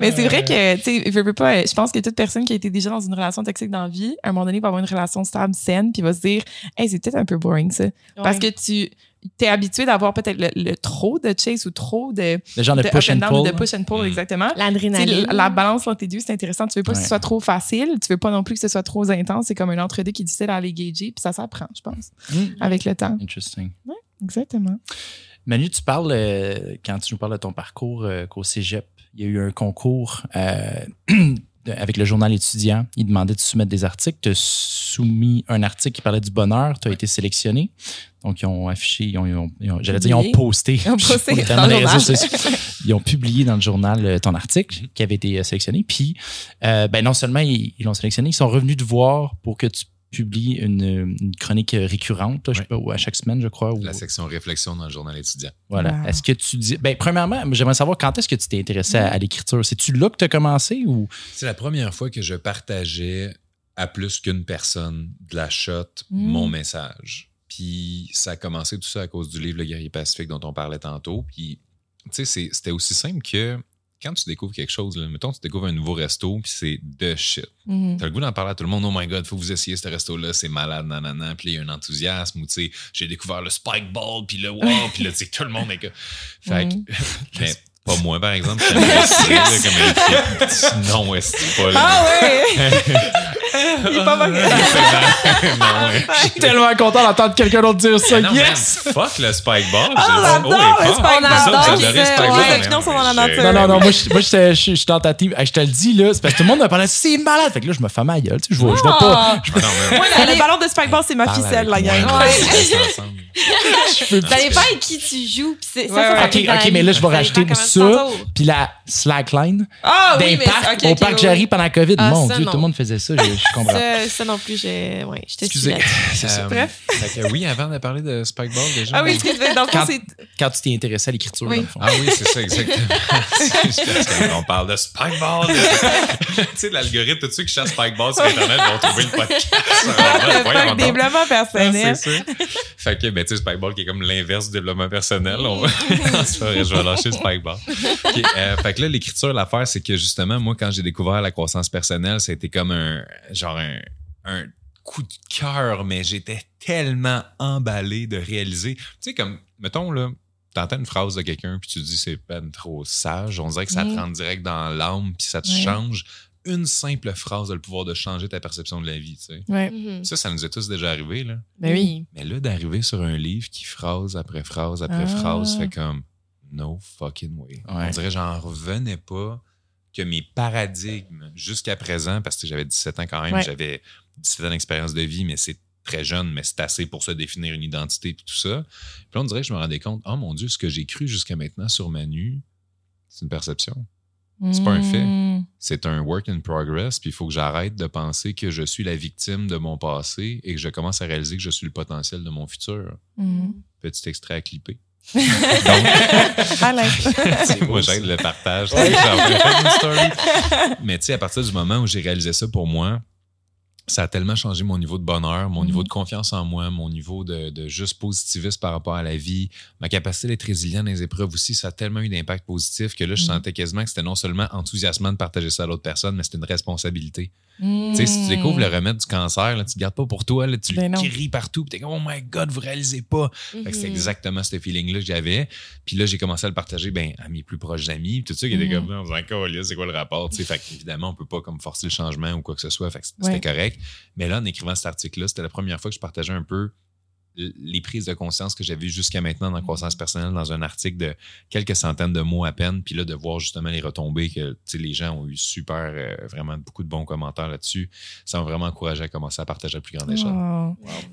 Mais c'est vrai que, tu sais, je veux pas, je pense que toute personne qui a été déjà dans une relation toxique dans la vie, à un moment donné, va avoir une relation stable, saine, puis va se dire, hey, c'est peut-être un peu boring, ça. Parce que tu t'es habitué d'avoir peut-être le, le trop de chase ou trop de, Le genre de, de push and down, pull. de push and pull, exactement. L'adrénaline. La, la balance entre les deux, c'est intéressant. Tu veux pas que ce soit trop facile. Tu veux pas non plus que ce soit trop intense. C'est comme un entre-deux qui est difficile à aller gager. Puis ça s'apprend, je pense, Mm. avec le temps. Interesting. Exactement. Manu, tu parles, euh, quand tu nous parles de ton parcours euh, qu'au cégep, il y a eu un concours euh, avec le journal étudiant. Il demandait de soumettre des articles. Tu as soumis un article qui parlait du bonheur. Tu as été sélectionné. Donc, ils ont affiché, ils ont, ils ont- ils ont- j'allais dire, ils ont posté. Ils ont posté dans le dans les réseaux sociaux. Ils ont publié dans le journal euh, ton article qui avait été euh, sélectionné. Puis, euh, ben, non seulement ils ils l'ont sélectionné, ils sont revenus te voir pour que tu publies une, une chronique euh, récurrente, là, je sais pas, ou à chaque semaine, je crois. ou- La section réflexion dans le journal étudiant. voilà. Wow. Est-ce que tu dis. Ben, premièrement, j'aimerais savoir quand est-ce que tu t'es intéressé à, à l'écriture? C'est-tu là que tu as commencé ou? C'est la première fois que je partageais à plus qu'une personne de la shot Mm. mon message. Puis ça a commencé tout ça à cause du livre Le guerrier pacifique dont on parlait tantôt. Puis, tu sais, c'est- c'était aussi simple que quand tu découvres quelque chose, là, mettons, tu découvres un nouveau resto, puis c'est de shit. Mhm. T'as le goût d'en parler à tout le monde. Oh my god, faut que vous essayiez ce resto-là, c'est malade, nanana. Puis il y a un enthousiasme où, tu sais, j'ai découvert le Spike Ball, puis le wow, puis là, tu sais, tout le monde est que. Fait que, Mhm. ben, pas moi, par exemple. Je suis comme un non, est pas là? Ah ouais! Il est pas mal. non, ouais. Je suis tellement content d'entendre quelqu'un d'autre dire ça. Non, yes! man, fuck le Spike Ball. Ah, on Je- adore oh, le Spike autres, On adore, les opinions sont dans la j'ai- nature. Non, non, non, moi, je, moi, je, je- je suis dans ta team. Je te le dis, là, c'est parce que tout le monde me parlait, c'est malade. Fait que là, je me fais ma gueule. Tu sais, je vois, je vois pas. Ah. Ah, non, mais- Moi, le- le ballon de Spike Ball, c'est ma ficelle, la gang. Ça dépend avec qui tu joues. C'est- ça, Ok, mais là, je vais rajouter ça. Puis la slackline Ah oui, ok, au parc. Jarry pendant la COVID. Ah, Mon Dieu, tout le monde faisait ça. Je, je comprends. Ça, ça non plus, j'ai. Ouais, suis Excusez. là-dessus. C'est ça. Bref. fait que oui, avant de parler de Spike Ball, déjà. Ah oui, dans le fond, Quand- c'est. Quand tu t'es intéressé à l'écriture, Oui. dans le fond. Ah oui, c'est ça, exactement. Qu'on parle de Spike Ball. tu sais, l'algorithme, tous ceux qui cherchent Spike Ball sur Internet vont trouver le podcast. Le fuck donc. développement Ah, personnel. c'est ça. Fait que, ben, tu sais, Spike Ball qui est comme l'inverse du développement personnel. On je vais lâcher Spike Ball. Ok, euh, fait que là, l'écriture, l'affaire, c'est que justement, moi, quand j'ai découvert la croissance personnelle, ça a été comme un, genre un, un coup de cœur, mais j'étais tellement emballé de réaliser. Tu sais, comme, mettons, là, t'entends une phrase de quelqu'un, puis tu te dis c'est peine trop sage. On dirait que ça te rentre direct dans l'âme, puis ça te change. Une simple phrase a le pouvoir de changer ta perception de la vie, tu sais. Mhm. Ça, ça nous est tous déjà arrivé, là. Ben oui. Mais là, d'arriver sur un livre qui, phrase après phrase après Ah. phrase, fait comme no fucking way. Ouais. On dirait j'en revenais pas que mes paradigmes jusqu'à présent, parce que j'avais 17 ans quand même, Ouais. j'avais 17 ans d'expérience de vie, mais c'est très jeune, mais c'est assez pour se définir une identité et tout ça. Puis là, on dirait que je me rendais compte, oh mon Dieu, ce que j'ai cru jusqu'à maintenant sur Manu, c'est une perception. C'est pas un fait. Mm. C'est un work in progress, puis il faut que j'arrête de penser que je suis la victime de mon passé et que je commence à réaliser que je suis le potentiel de mon futur. Mm. Petit extrait à clipper. Highlight. moi, j'aide le partage. Mais tu sais, à partir du moment où j'ai réalisé ça pour moi, ça a tellement changé mon niveau de bonheur, mon niveau de confiance en moi, mon niveau de, de juste positivisme par rapport à la vie, ma capacité d'être résilient dans les épreuves aussi, ça a tellement eu d'impact positif que là, je sentais quasiment que c'était non seulement enthousiasmant de partager ça à l'autre personne, mais c'était une responsabilité. Tu sais, si tu découvres le remède du cancer, là, tu ne gardes pas pour toi, là, tu Ben le cries partout, puis t'es comme, oh my god, vous réalisez pas. Fait que c'est Mhm. exactement ce feeling-là que j'avais. Puis là, j'ai commencé à le partager ben, à mes plus proches amis. Tout ça qui était Mhm. comme, on c'est quoi le rapport? Tu fait qu'évidemment, on peut pas comme forcer le changement ou quoi que ce soit. Fait que c'était Ouais. correct. Mais là, en écrivant cet article-là, c'était la première fois que je partageais un peu les prises de conscience que j'avais jusqu'à maintenant dans la croissance personnelle dans un article de quelques centaines de mots à peine, puis là de voir justement les retombées que les gens ont eu super, euh, vraiment beaucoup de bons commentaires là-dessus, ça m'a vraiment encouragé à commencer à partager à plus grande échelle.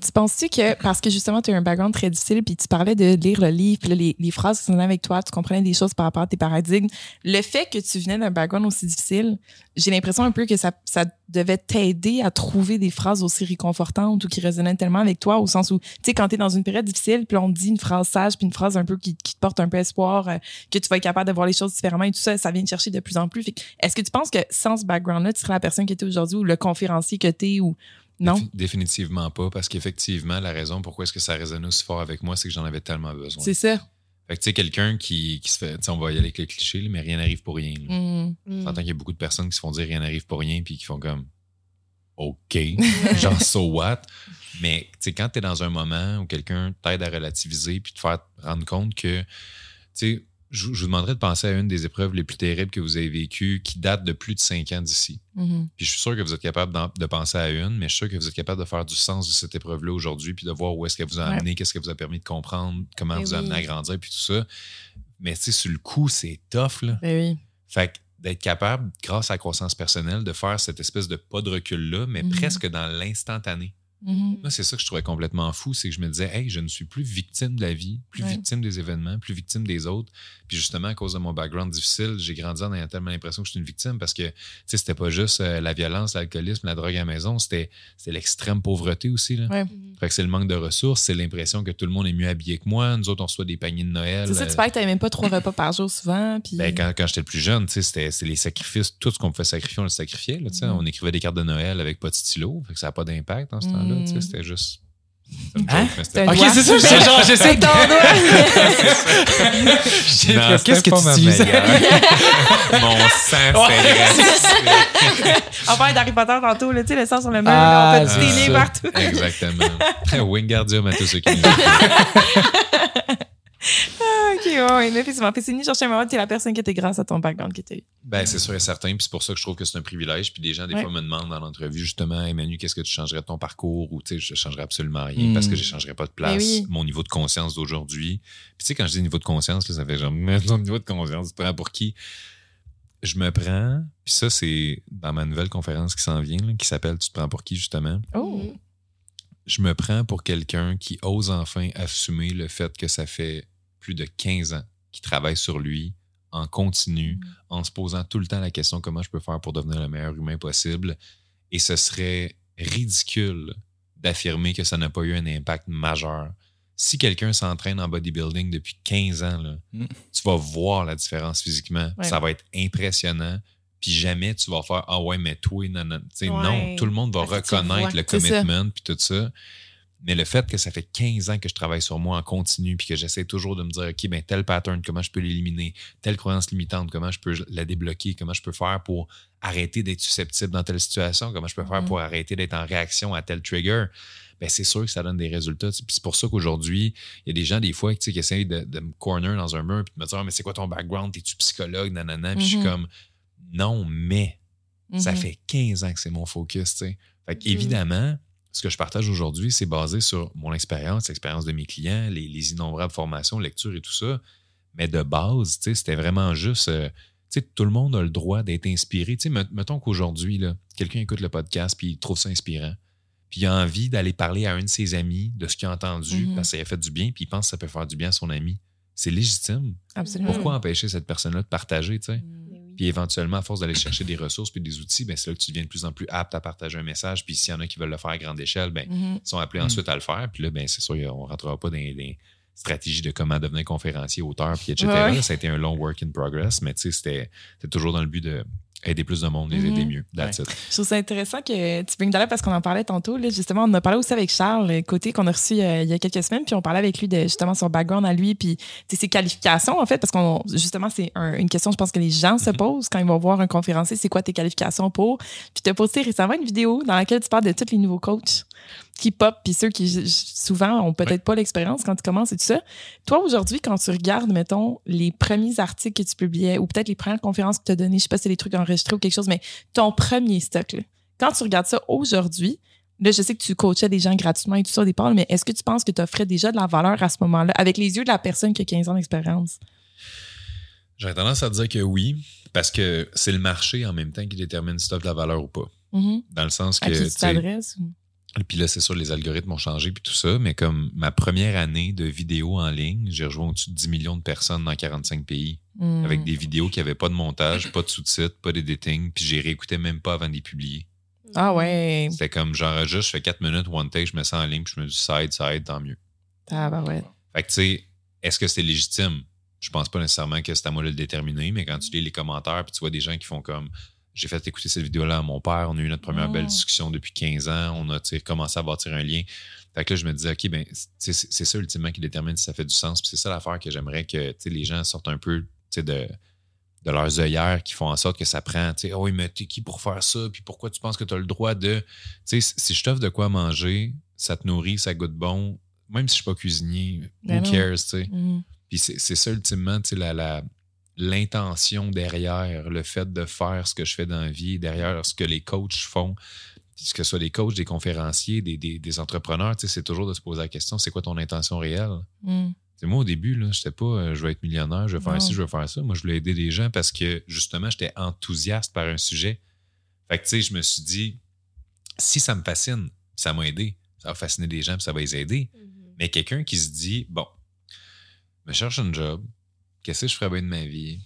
Tu penses-tu que, parce que justement tu as un background très difficile, puis tu parlais de lire le livre, puis les, les, phrases qui sont avec toi, tu comprenais des choses par rapport à tes paradigmes, le fait que tu venais d'un background aussi difficile, j'ai l'impression un peu que ça, ça devait t'aider à trouver des phrases aussi réconfortantes ou qui résonnaient tellement avec toi, au sens où, tu sais, quand tu es dans une période difficile, puis on te dit une phrase sage, puis une phrase un peu qui, qui te porte un peu espoir, euh, que tu vas être capable de voir les choses différemment et tout ça, ça vient te chercher de plus en plus. Est-ce que tu penses que sans ce background-là, tu serais la personne qui était aujourd'hui ou le conférencier que tu es ou non? définitivement pas, parce qu'effectivement, la raison pourquoi est-ce que ça résonne aussi fort avec moi, c'est que j'en avais tellement besoin. C'est ça. Fait que tu sais, quelqu'un qui, qui, se fait, tu on va y aller avec le cliché, mais rien n'arrive pour rien. Mm. Mm. qu'il y a beaucoup de personnes qui se font dire rien n'arrive pour rien, puis qui font comme OK, genre so what? Mais tu sais, quand tu es dans un moment où quelqu'un t'aide à relativiser, puis te faire rendre compte que, tu sais, je, vous demanderais de penser à une des épreuves les plus terribles que vous avez vécues qui date de plus de cinq ans d'ici. Mm-hmm. Puis je suis sûr que vous êtes capable de penser à une, mais je suis sûr que vous êtes capable de faire du sens de cette épreuve-là aujourd'hui, puis de voir où est-ce qu'elle vous a amené, qu'est-ce qu'elle vous a permis de comprendre, comment Mais vous a oui. amené à grandir, puis tout ça. Mais tu sais, sur le coup, c'est tough, là. Ben oui. Fait que d'être capable, grâce à la croissance personnelle, de faire cette espèce de pas de recul-là, mais Mhm. presque dans l'instantané. Moi, c'est ça que je trouvais complètement fou, c'est que je me disais, hey, je ne suis plus victime de la vie, plus Ouais. victime des événements, plus victime des autres. Puis justement, à cause de mon background difficile, j'ai grandi en ayant tellement l'impression que je suis une victime parce que, tu sais, c'était pas juste euh, la violence, l'alcoolisme, la drogue à la maison, c'était c'était l'extrême pauvreté aussi. Là. Ouais. Fait que c'est le manque de ressources, c'est l'impression que tout le monde est mieux habillé que moi. Nous autres, on reçoit des paniers de Noël. C'est ça, euh, tu parles que t'avais même pas trois repas par jour souvent. Puis... ben, quand, quand j'étais le plus jeune, tu sais, c'était c'est les sacrifices, tout ce qu'on pouvait sacrifier, on le sacrifiait. Là, tu sais. Mhm. On écrivait des cartes de Noël avec pas de stylo, fait que ça n'a pas d'impact dans ce temps-là. Tu sais, Mhm. C'était juste. une Hein? joke, mais Ok, c'est ça, c'est genre, j'essaie de. ton doigt. Qu'est-ce que tu meilleure. Mon sang, glacé. On parlait d'Harry Potter tantôt, là, tu sais, le sang sur le mur, Ah, on peut c'est télé ça. partout. Exactement. Wingardium à tous ceux qui. OK, ouais, ouais, mais effectivement, fait, c'est ni chercher un moment, t'es la personne qui était grâce à ton background qui était. Ben, c'est sûr et certain. Puis c'est pour ça que je trouve que c'est un privilège. Puis des gens, des Ouais. fois, me demandent dans l'entrevue, justement, Emmanuel, qu'est-ce que tu changerais de ton parcours? Ou, tu sais, je changerais absolument rien parce que je changerais pas de place. Mais oui. Mon niveau de conscience d'aujourd'hui. Puis, tu sais, quand je dis niveau de conscience, là, ça fait genre, mais ton niveau de conscience, tu te prends pour qui? Je me prends, puis ça, c'est dans ma nouvelle conférence qui s'en vient, là, qui s'appelle Tu te prends pour qui, justement? Oh! Je me prends pour quelqu'un qui ose enfin assumer le fait que ça fait plus de 15 ans qu'il travaille sur lui en continu, en se posant tout le temps la question comment je peux faire pour devenir le meilleur humain possible? Et ce serait ridicule d'affirmer que ça n'a pas eu un impact majeur. Si quelqu'un s'entraîne en bodybuilding depuis 15 ans, là, Mm. tu vas voir la différence physiquement. Ouais. Ça va être impressionnant. Puis jamais tu vas faire Ah ouais, mais toi, non, non. Tu sais, Ouais. non, tout le monde va Parce reconnaître le commitment puis tout ça. Mais le fait que ça fait 15 ans que je travaille sur moi en continu puis que j'essaie toujours de me dire, OK, ben, tel pattern, comment je peux l'éliminer, telle croyance limitante, comment je peux la débloquer, comment je peux faire pour arrêter d'être susceptible dans telle situation, comment je peux faire Mhm. pour arrêter d'être en réaction à tel trigger, ben, c'est sûr que ça donne des résultats. Puis c'est pour ça qu'aujourd'hui, il y a des gens, des fois, qui essayent de, de me corner dans un mur puis de me dire, Ah, mais c'est quoi ton background? T'es-tu psychologue? Nanana. Puis je suis Mhm. comme, non, mais ça Mhm. fait 15 ans que c'est mon focus, tu sais. Fait évidemment, ce que je partage aujourd'hui, c'est basé sur mon expérience, l'expérience de mes clients, les, les innombrables formations, lectures et tout ça. Mais de base, c'était vraiment juste. euh, tout le monde a le droit d'être inspiré. Mettons qu'aujourd'hui, quelqu'un écoute le podcast puis il trouve ça inspirant. Puis il a envie d'aller parler à un de ses amis de ce qu'il a entendu Mhm. parce que ça a fait du bien, puis il pense que ça peut faire du bien à son ami. C'est légitime. Absolument. Pourquoi empêcher cette personne-là de partager, tu sais? Puis éventuellement, à force d'aller chercher des ressources puis des outils, ben, c'est là que tu deviens de plus en plus apte à partager un message. Puis s'il y en a qui veulent le faire à grande échelle, ben, Mhm. ils sont appelés Mm. ensuite à le faire. Puis là, ben, c'est sûr, on ne rentrera pas dans les stratégies de comment devenir conférencier, auteur, puis etc. Ouais. Ça a été un long work in progress, mais tu sais, c'était c'était toujours dans le but de aider plus de monde, les Mhm. aider mieux. That's it. Je trouve ça intéressant que tu bringes là parce qu'on en parlait tantôt. Là, justement, on en a parlé aussi avec Charles, euh, côté qu'on a reçu euh, il y a quelques semaines, puis on parlait avec lui de justement son background à lui, puis tu sais, ses qualifications, en fait, parce qu'on justement, c'est un- une question, je pense, que les gens se Mhm. posent quand ils vont voir un conférencier, c'est quoi tes qualifications pour? Puis tu as posté récemment une vidéo dans laquelle tu parles de tous les nouveaux coachs qui pop, puis ceux qui souvent ont peut-être pas l'expérience quand tu commences et tout ça. Toi, aujourd'hui, quand tu regardes, mettons, les premiers articles que tu publiais, ou peut-être les premières conférences que tu as données, je sais pas si c'est des trucs enregistrés ou quelque chose, mais ton premier stock, là, quand tu regardes ça aujourd'hui, Là, je sais que tu coachais des gens gratuitement et tout ça au départ, mais est-ce que tu penses que tu offrais déjà de la valeur à ce moment-là, avec les yeux de la personne qui a 15 ans d'expérience? J'aurais tendance à dire que oui, parce que c'est le marché en même temps qui détermine si tu de la valeur ou pas. Mhm. Dans le sens que. À qui tu t'adresses? Ou- Puis là, c'est sûr, les algorithmes ont changé puis tout ça, mais comme ma première année de vidéo en ligne, j'ai rejoint au-dessus de 10 millions de personnes dans 45 pays Mhm. avec des vidéos qui n'avaient pas de montage, pas de sous-titres, pas d'editing, puis j'ai réécouté même pas avant de les publier. Ah ouais. C'était comme j'enregistre, je fais 4 minutes, one take, je mets ça en ligne, puis je me dis side, side, tant mieux. Tabarouette. Fait que tu sais, est-ce que c'est légitime? Je pense pas nécessairement que c'est à moi de le déterminer, mais quand tu lis les commentaires, puis tu vois des gens qui font comme j'ai fait écouter cette vidéo-là à mon père, on a eu notre première Mm. belle discussion depuis 15 ans, on a commencé à bâtir un lien. Fait que là, je me disais, OK, ben, c'est ça ultimement qui détermine si ça fait du sens. Puis c'est ça l'affaire que j'aimerais que les gens sortent un peu de, de leurs œillères qui font en sorte que ça prend, oh oui, mais t'es qui pour faire ça? Puis pourquoi tu penses que tu as le droit de. Tu sais, si je t'offre de quoi manger, ça te nourrit, ça goûte bon, même si je suis pas cuisinier, Ben who non. cares, tu sais? Mhm. Puis c'est ça, ultimement, tu sais, la, la- l'intention derrière le fait de faire ce que je fais dans la vie, derrière ce que les coachs font, que ce soit des coachs, des conférenciers, des, des- des entrepreneurs, c'est toujours de se poser la question, c'est quoi ton intention réelle? C'est moi, au début, là, j'étais pas, euh, je vais être millionnaire, je vais faire Non. ci, je vais faire ça. Moi, je voulais aider des gens parce que, justement, j'étais enthousiaste par un sujet. Fait que, tu sais, je me suis dit, si ça me fascine, ça m'a aidé, ça va fasciner des gens, puis ça va les aider. Mais quelqu'un qui se dit, bon, je me cherche un job, qu'est-ce que je ferais bien de ma vie?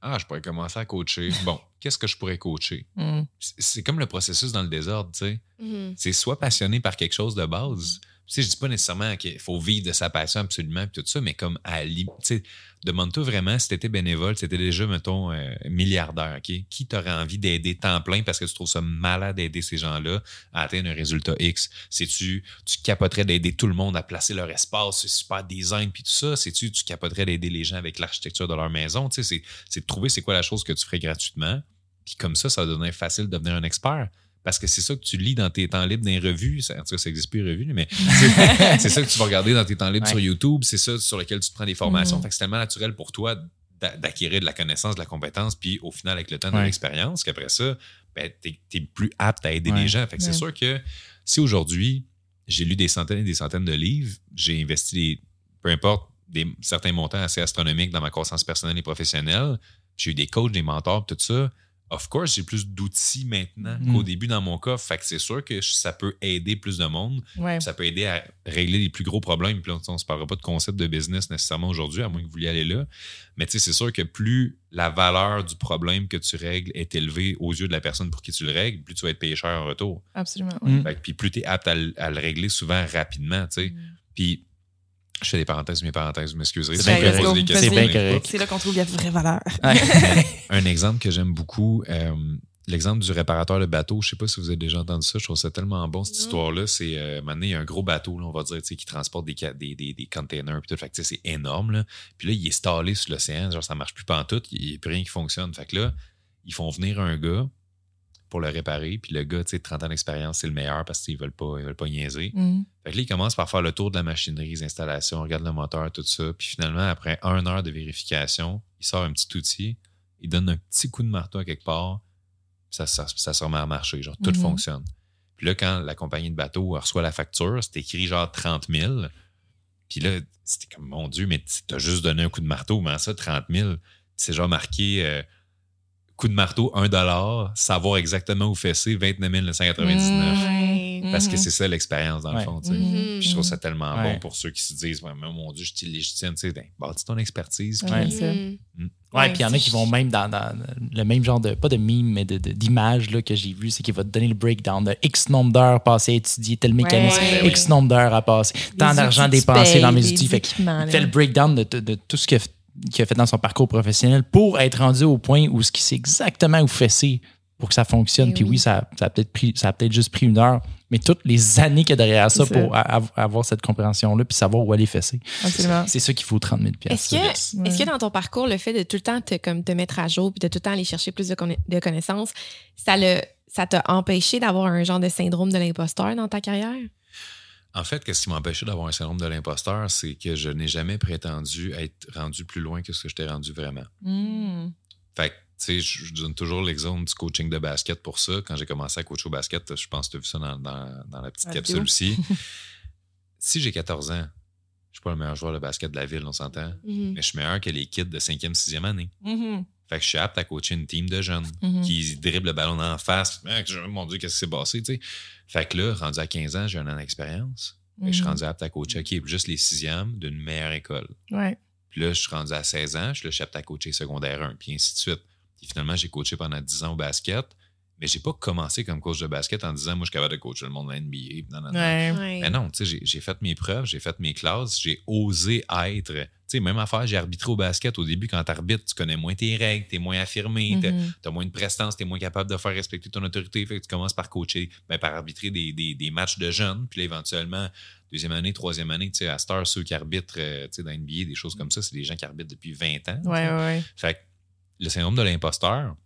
Ah, je pourrais commencer à coacher. Bon, qu'est-ce que je pourrais coacher? Mhm. C'est comme le processus dans le désordre, tu sais. Mhm. C'est soit passionné par quelque chose de base. Sais, je dis pas nécessairement qu'il faut vivre de sa passion absolument, tout ça, mais comme à tu demande-toi vraiment si t'étais bénévole, si t'étais déjà, mettons, euh, milliardaire, OK? Qui t'aurait envie d'aider temps plein parce que tu trouves ça malade d'aider ces gens-là à atteindre un résultat X? C'est-tu, tu capoterais d'aider tout le monde à placer leur espace, c'est super design, puis tout ça? C'est-tu, tu capoterais d'aider les gens avec l'architecture de leur maison? Tu sais, c'est, c'est de trouver c'est quoi la chose que tu ferais gratuitement. Puis comme ça, ça va devenir facile de devenir un expert. Parce que c'est ça que tu lis dans tes temps libres dans les revues. Ça- En tout cas, ça n'existe plus, les revues, mais c'est ça que tu vas regarder dans tes temps libres Ouais. sur YouTube. C'est ça sur lequel tu te prends des formations. Fait que c'est tellement naturel pour toi d'a- d'acquérir de la connaissance, de la compétence, puis au final, avec le temps de Ouais. l'expérience, qu'après ça, ben, tu es, plus apte à aider Ouais. les gens. Fait que c'est sûr que si aujourd'hui, j'ai lu des centaines et des centaines de livres, j'ai investi des, peu importe, des, certains montants assez astronomiques dans ma croissance personnelle et professionnelle, j'ai eu des coachs, des mentors, tout ça. Of course, j'ai plus d'outils maintenant Mm. qu'au début dans mon cas. Fait que c'est sûr que ça peut aider plus de monde. Ouais. Ça peut aider à régler les plus gros problèmes. Puis là, on ne se parlera pas de concept de business nécessairement aujourd'hui, à moins que vous vouliez aller là. Mais tu sais, c'est sûr que plus la valeur du problème que tu règles est élevée aux yeux de la personne pour qui tu le règles, plus tu vas être payé cher en retour. Absolument. Mm. Fait que, puis plus tu es apte à, le- à le régler souvent rapidement, tu sais. Mm. Puis je fais des parenthèses, mes parenthèses, vous m'excuserez. C'est bien correct. C'est bien correct. C'est là qu'on trouve la vraie valeur. Un exemple que j'aime beaucoup, euh, l'exemple du réparateur de bateau. Je sais pas si vous avez déjà entendu ça. Je trouve ça tellement bon, cette histoire-là. C'est, euh, maintenant, il y a un gros bateau, là, on va dire, qui transporte des, des, des, des containers. Puis tout. C'est énorme. Là. Puis là, il est stallé sur l'océan. Genre, ça marche plus pantoute. Il n'y a plus rien qui fonctionne. Fait que là, ils font venir un gars pour le réparer. Puis le gars, tu sais, 30 ans d'expérience, c'est le meilleur parce qu'ils veulent pas, ils veulent pas niaiser. Mhm. Fait que là, il commence par faire le tour de la machinerie, les installations, regarde le moteur, tout ça. Puis finalement, après une heure de vérification, il sort un petit outil, il donne un petit coup de marteau à quelque part, puis ça, ça, ça se remet à marcher. Genre, tout Mhm. fonctionne. Puis là, quand la compagnie de bateau reçoit la facture, c'est écrit genre 30 000. Puis là, c'était comme, mon Dieu, mais t'as juste donné un coup de marteau, mais ça, 30 000. C'est genre marqué euh, coup de marteau, 1 savoir exactement où fesser, 29 999. Mhm. Parce que Mhm. c'est ça l'expérience, dans le fond. Mhm. Puis je trouve ça tellement Ouais. bon pour ceux qui se disent ouais, mais mon Dieu, je suis illégitime. Tu sais, ben, bâtis ton expertise. puis- Ouais. Ça. Ouais, puis il y en a qui vont même dans, dans le même genre de, pas de mime, mais de- de- d'image là, que j'ai vu, c'est qu'il va te donner le breakdown de X nombre d'heures passées à étudier tel mécanisme, Ouais. X nombre d'heures à passer, tant d'argent que dépensé dans mes outils. Fait que fait le breakdown de, de- de tout ce a, qu'il a fait dans son parcours professionnel pour être rendu au point où ce qui sait exactement où fesser pour que ça fonctionne. Eh Puis oui, oui. ça, ça a peut-être pris, ça a peut-être juste pris une heure, mais toutes les années qu'il y a derrière ça pour a- avoir cette compréhension-là, puis savoir où aller fesser. Absolument. C'est ça qu'il faut 30 000 Est-ce que, piastres. Ouais. est-ce que dans ton parcours, le fait de tout le temps te, comme, te mettre à jour puis de tout le temps aller chercher plus de, conna- de connaissances, ça le ça t'a empêché d'avoir un genre de syndrome de l'imposteur dans ta carrière? En fait, qu'est-ce qui m'a empêché d'avoir un syndrome de l'imposteur, c'est que je n'ai jamais prétendu être rendu plus loin que ce que j'étais rendu vraiment. Mhm. Fait que Tu sais, je, donne toujours l'exemple du coaching de basket pour ça. Quand j'ai commencé à coacher au basket, je pense que tu as vu ça dans, dans- dans la petite capsule aussi. si j'ai 14 ans, je suis pas le meilleur joueur de basket de la ville, on s'entend, Mhm. mais je suis meilleur que les kids de 5e, 6e année. Mhm. Fait que je suis apte à coacher une team de jeunes Mhm. qui dribblent le ballon en face. Ah, mon Dieu, qu'est-ce qui s'est passé. Fait que là, rendu à 15 ans, j'ai un an d'expérience. Que Je suis Mhm. rendu apte à coacher OK, juste les sixièmes d'une meilleure école. Ouais. Puis là, je suis rendu à 16 ans, je suis là, je suis apte à coacher secondaire 1, puis ainsi de suite. Puis finalement, j'ai coaché pendant 10 ans au basket, mais j'ai pas commencé comme coach de basket en disant, moi, je suis capable de coacher le monde de la NBA. nan. Ouais. Ouais. Mais non, tu sais, j'ai- fait mes preuves, j'ai fait mes classes, j'ai osé être. Tu sais, même affaire, j'ai arbitré au basket. Au début, quand tu arbitres, tu connais moins tes règles, tu es moins affirmé, tu Mhm. as moins de prestance, tu es moins capable de faire respecter ton autorité. Fait que tu commences par coacher, ben, par arbitrer des, des- des matchs de jeunes. Puis là, éventuellement, deuxième année, troisième année, tu sais, à Star, ceux qui arbitrent euh, tu sais, dans la NBA, des choses comme ça, c'est des gens qui arbitrent depuis 20 ans. Ouais, ouais, ouais. Fait que le syndrome de l'imposteur,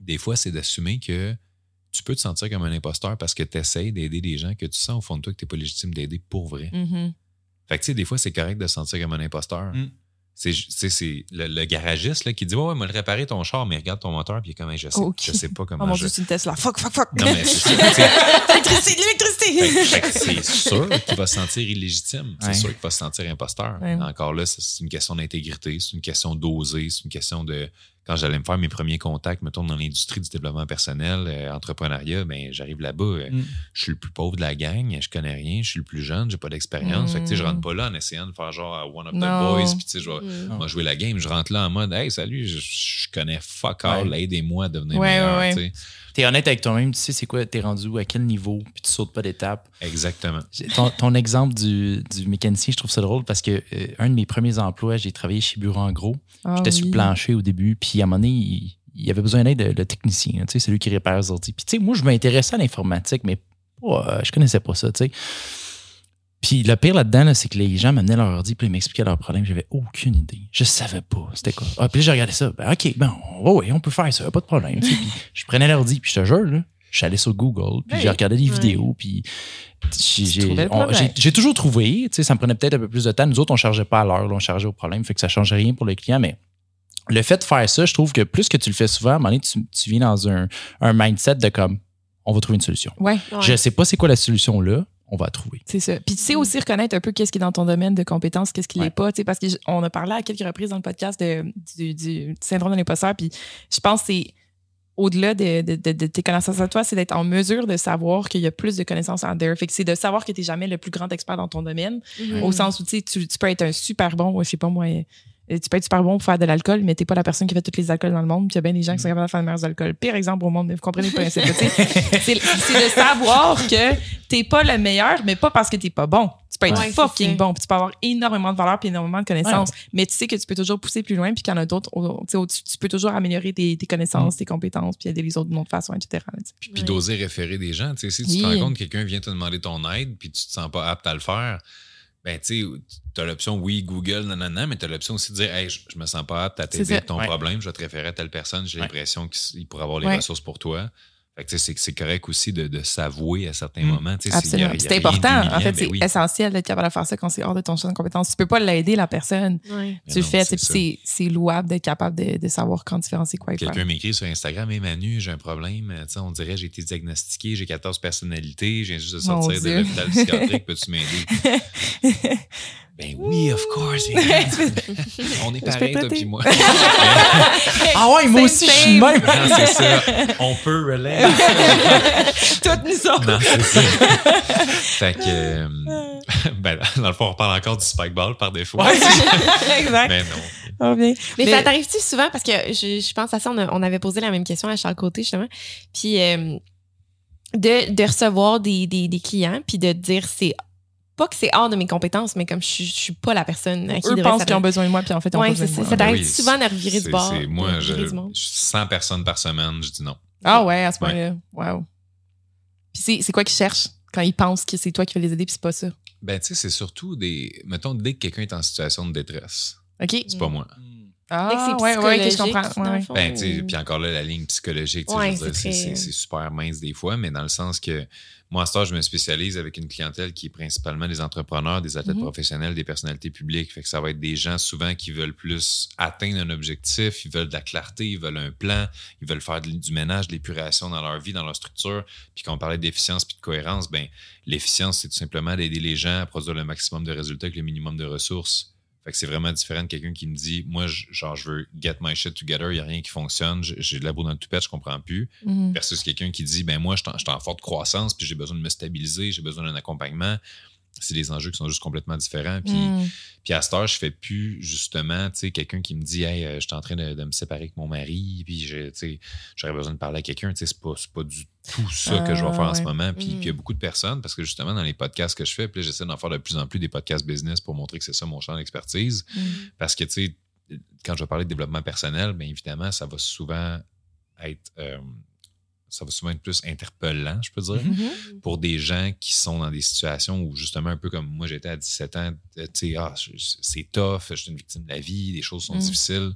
des fois, c'est d'assumer que tu peux te sentir comme un imposteur parce que tu essaies d'aider des gens que tu sens au fond de toi que tu n'es pas légitime d'aider pour vrai. Mhm. Fait que, tu sais, des fois, c'est correct de se sentir comme un imposteur. Mm. C'est, tu sais, c'est le, le garagiste là, qui dit Ouais, ouais, moi, le réparer ton char, mais regarde ton moteur, puis il est comme je sais, Ok. je sais pas comment Oh mon je. dieu, c'est une Tesla. Fuck, fuck, fuck. Non, mais c'est sais. l'électricité, l'électricité. Fait que- fait que c'est sûr qu'il va se sentir illégitime. C'est Ouais. sûr qu'il va se sentir imposteur. Ouais. Encore là, c'est une question d'intégrité, c'est une question d'oser, c'est une question de. Quand j'allais me faire mes premiers contacts, mettons, dans l'industrie du développement personnel, euh, entrepreneuriat, ben, j'arrive là-bas, euh, Mm. je suis le plus pauvre de la gang, je connais rien, je suis le plus jeune, j'ai pas d'expérience. Mm. Fait que, tu sais, je rentre pas là en essayant de faire genre euh, one of the Non. boys, puis tu sais, je vais jouer la game, je rentre là en mode Hey, salut, je, je connais fuck all, Ouais. aidez-moi à devenir Ouais, meilleur. ouais, tu sais. T'es honnête avec toi-même, tu sais c'est quoi, t'es rendu où, à quel niveau, puis tu sautes pas d'étape. Exactement. Ton, ton exemple du, du mécanicien, je trouve ça drôle parce que euh, un de mes premiers emplois, j'ai travaillé chez Bureau en gros. Ah J'étais sur oui. le plancher au début, puis à un moment donné, il, il avait besoin d'aide, le technicien, tu sais, celui qui répare les ordi. Puis tu sais, moi, je m'intéressais à l'informatique, mais pas, euh, je connaissais pas ça, tu sais. Puis le pire là-dedans, là, c'est que les gens m'amenaient leur ordi, puis ils m'expliquaient leurs problèmes. J'avais aucune idée. Je savais pas c'était quoi. Ah, puis là, j'ai regardé ça. Ben, OK, ben, on, ouais, on peut faire ça, pas de problème. Puis je prenais l'ordi, puis je te jure, là, je suis allé sur Google, puis Hey. j'ai regardé des Ouais. vidéos, puis j'ai- toujours trouvé. Tu sais, ça me prenait peut-être un peu plus de temps. Nous autres, on chargeait pas à l'heure, on chargeait au problème, fait que ça changeait rien pour le client, mais le fait de faire ça, je trouve que plus que tu le fais souvent, à un moment donné, tu, tu viens dans un, un mindset de comme, on va trouver une solution. Ouais, Ouais. Je sais pas c'est quoi la solution là, on va trouver. c'est ça. Puis tu sais aussi reconnaître un peu qu'est-ce qui est dans ton domaine de compétences, qu'est-ce qui Ouais. l'est pas, tu sais, parce qu'on a parlé à quelques reprises dans le podcast de- du, du syndrome de l'imposteur, puis je pense que c'est au-delà de, de- de- de tes connaissances à toi, c'est d'être en mesure de savoir qu'il y a plus de connaissances en there. Fait que c'est de savoir que tu n'es jamais le plus grand expert dans ton domaine, au sens où tu, sais, tu peux être un super bon, je sais pas moi, tu peux être super bon pour faire de l'alcool, mais t'es pas la personne qui fait tous les alcools dans le monde. Puis il y a bien des gens qui sont capables de faire de meilleurs alcools. Pire exemple au monde, mais vous comprenez le principe. c'est c'est de savoir que t'es pas le meilleur, mais pas parce que t'es pas bon. Tu peux être Ouais, fucking bon, puis tu peux avoir énormément de valeur puis énormément de connaissances. Mais tu sais que tu peux toujours pousser plus loin, puis qu'il y en a d'autres. au- tu sais, au-dessus, Tu peux toujours améliorer tes, tes connaissances, tes compétences, puis aider les autres d'une autre façon, etc. Puis, puis d'oser référer des gens. Tu sais, si tu Oui. te rends compte que quelqu'un vient te demander ton aide puis tu te sens pas apte à le faire, ben tu as l'option oui, Google, nanana, mais tu as l'option aussi de dire Hey, je, je me sens pas apte à t'aider avec ton Ouais. problème, je vais te référer à telle personne, j'ai Ouais. l'impression qu'il pourrait avoir les Ouais. ressources pour toi. C'est correct aussi de, de s'avouer à certains Mm. moments. Absolument. C'est important. En fait, ben c'est oui. essentiel d'être capable de faire ça quand c'est hors de ton champ de compétences. Tu peux pas l'aider, la personne. Tu le non, fais. c'est louable d'être capable de, de savoir quand différencier quoi et quoi. Quelqu'un m'écrit sur Instagram, Hey Manu, j'ai un problème. On dirait j'ai été diagnostiqué, j'ai 14 personnalités, je viens juste de sortir de l'hôpital psychiatrique, peux-tu m'aider? ben oui, of course. on est pareil, toi puis moi. Ah ouais, moi aussi, je suis même. Non, c'est ça. On peut relate. Toutes nous autres. Non, c'est ça. fait que, euh, ben, dans le fond, on parle encore du spikeball par défaut. exact. Mais non. Mais, Mais- ça t'arrive-tu souvent? Parce que je, je pense à ça, on, a- on avait posé la même question à Charles Côté, justement. Puis euh, de, de recevoir des, des, des clients, puis de dire c'est pas que c'est hors de mes compétences, mais comme je, suis- je suis pas la personne à qui Eux pensent qu'ils ont besoin de moi, puis en fait, ils ont Ouais, besoin c'est de ça. moi. Ça Ben t'arrive oui, souvent de revirer du bord. Moi, de je, monde. 100 personnes par semaine, je dis non. Ah ouais, à ce point-là. Wow. Puis c'est- c'est quoi qu'ils cherchent quand ils pensent que c'est toi qui vas les aider, puis c'est pas ça? Ben, tu sais, c'est surtout des. Mettons, dès que quelqu'un est en situation de détresse, OK? c'est pas moi. Ah, c'est ouais, ouais, que je comprends. Ouais, Ben, tu sais, puis encore là, la ligne psychologique, tu sais, Ouais, je très- c'est super mince des fois, mais dans le sens que moi, à ce temps, je me spécialise avec une clientèle qui est principalement des entrepreneurs, des athlètes Mhm. professionnels, des personnalités publiques. Fait que ça va être des gens souvent qui veulent plus atteindre un objectif, ils veulent de la clarté, ils veulent un plan, ils veulent faire du ménage, de l'épuration dans leur vie, dans leur structure. Puis quand on parlait d'efficience puis de cohérence, ben l'efficience, c'est tout simplement d'aider les gens à produire le maximum de résultats avec le minimum de ressources. Fait que c'est vraiment différent de quelqu'un qui me dit Moi, je- genre, je veux get my shit together, il n'y a rien qui fonctionne, j'ai- de la boue dans le toupette, je comprends plus. Mhm. Versus quelqu'un qui dit Ben moi, je suis en- je suis en forte croissance, puis j'ai besoin de me stabiliser, j'ai besoin d'un accompagnement. C'est des enjeux qui sont juste complètement différents. Puis, Mhm. puis à cette heure, je fais plus justement, tu sais, quelqu'un qui me dit Hey, euh, je suis en train de, de me séparer avec mon mari, puis j'aurais besoin de parler à quelqu'un. Tu sais, c'est pas, pas du tout ça que je vais Ah, faire en ce ouais. moment. Puis Mm. puis il y a beaucoup de personnes, parce que justement, dans les podcasts que je fais, puis j'essaie d'en faire de plus en plus des podcasts business pour montrer que c'est ça mon champ d'expertise. Mhm. Parce que, tu sais, quand je vais parler de développement personnel, bien évidemment, ça va souvent être. euh, ça va souvent être plus interpellant, je peux dire, Mhm. pour des gens qui sont dans des situations où, justement, un peu comme moi, j'étais à 17 ans, euh, tu sais, ah, c'est tough, je suis une victime de la vie, les choses sont Mm. difficiles.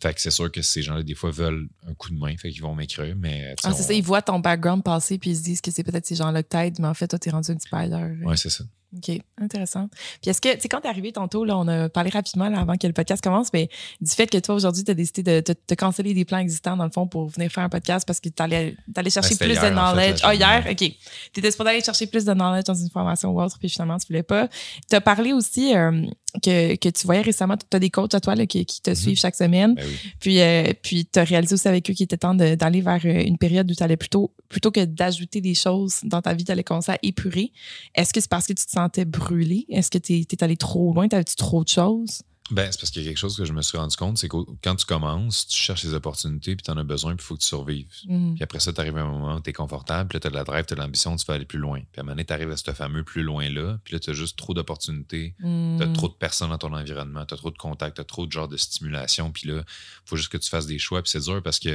Fait que c'est sûr que ces gens-là, des fois, veulent un coup de main, fait qu'ils vont m'écrire, mais. tu sais, Ah, c'est on- ça, ils voient ton background passer puis ils se disent que c'est peut-être ces gens-là que t'aides, mais en fait, toi, t'es rendu un petit peu ailleurs. Ouais, c'est ça. OK, intéressant. Puis est-ce que, tu sais, quand t'es arrivé tantôt, là, on a parlé rapidement là, avant que le podcast commence, mais du fait que toi, aujourd'hui, t'as décidé de te, canceller des plans existants, dans le fond, pour venir faire un podcast parce que t'allais allais chercher Ben, plus hier, de en fait, la knowledge. ah, hier? OK. T'étais supposé aller chercher plus de knowledge dans une formation ou autre, puis finalement, tu voulais pas. T'as parlé aussi euh, que, que tu voyais récemment, t'as des coachs à toi là, qui, qui te Mhm. suivent chaque semaine. Ben oui. Puis, euh, puis tu as réalisé aussi avec eux qu'il était temps d'aller vers euh, une période où tu allais plutôt, plutôt que d'ajouter des choses dans ta vie, tu allais commencer à épurer. Est-ce que c'est parce que tu te sentais brûlé? Est-ce que tu es, allé trop loin? T'avais-tu trop de choses? Ben, c'est parce qu'il y a quelque chose que je me suis rendu compte, c'est que quand tu commences, tu cherches les opportunités, puis tu en as besoin, puis il faut que tu survives. Mhm. Puis après ça, tu arrives à un moment où tu es confortable, puis là, tu as de la drive, tu as de l'ambition, tu veux aller plus loin. Puis à un moment donné, tu arrives à ce fameux plus loin-là, puis là, tu as juste trop d'opportunités, tu as Mhm. trop de personnes dans ton environnement, tu as trop de contacts, tu as trop de genres de stimulation, puis là, il faut juste que tu fasses des choix, puis c'est dur parce que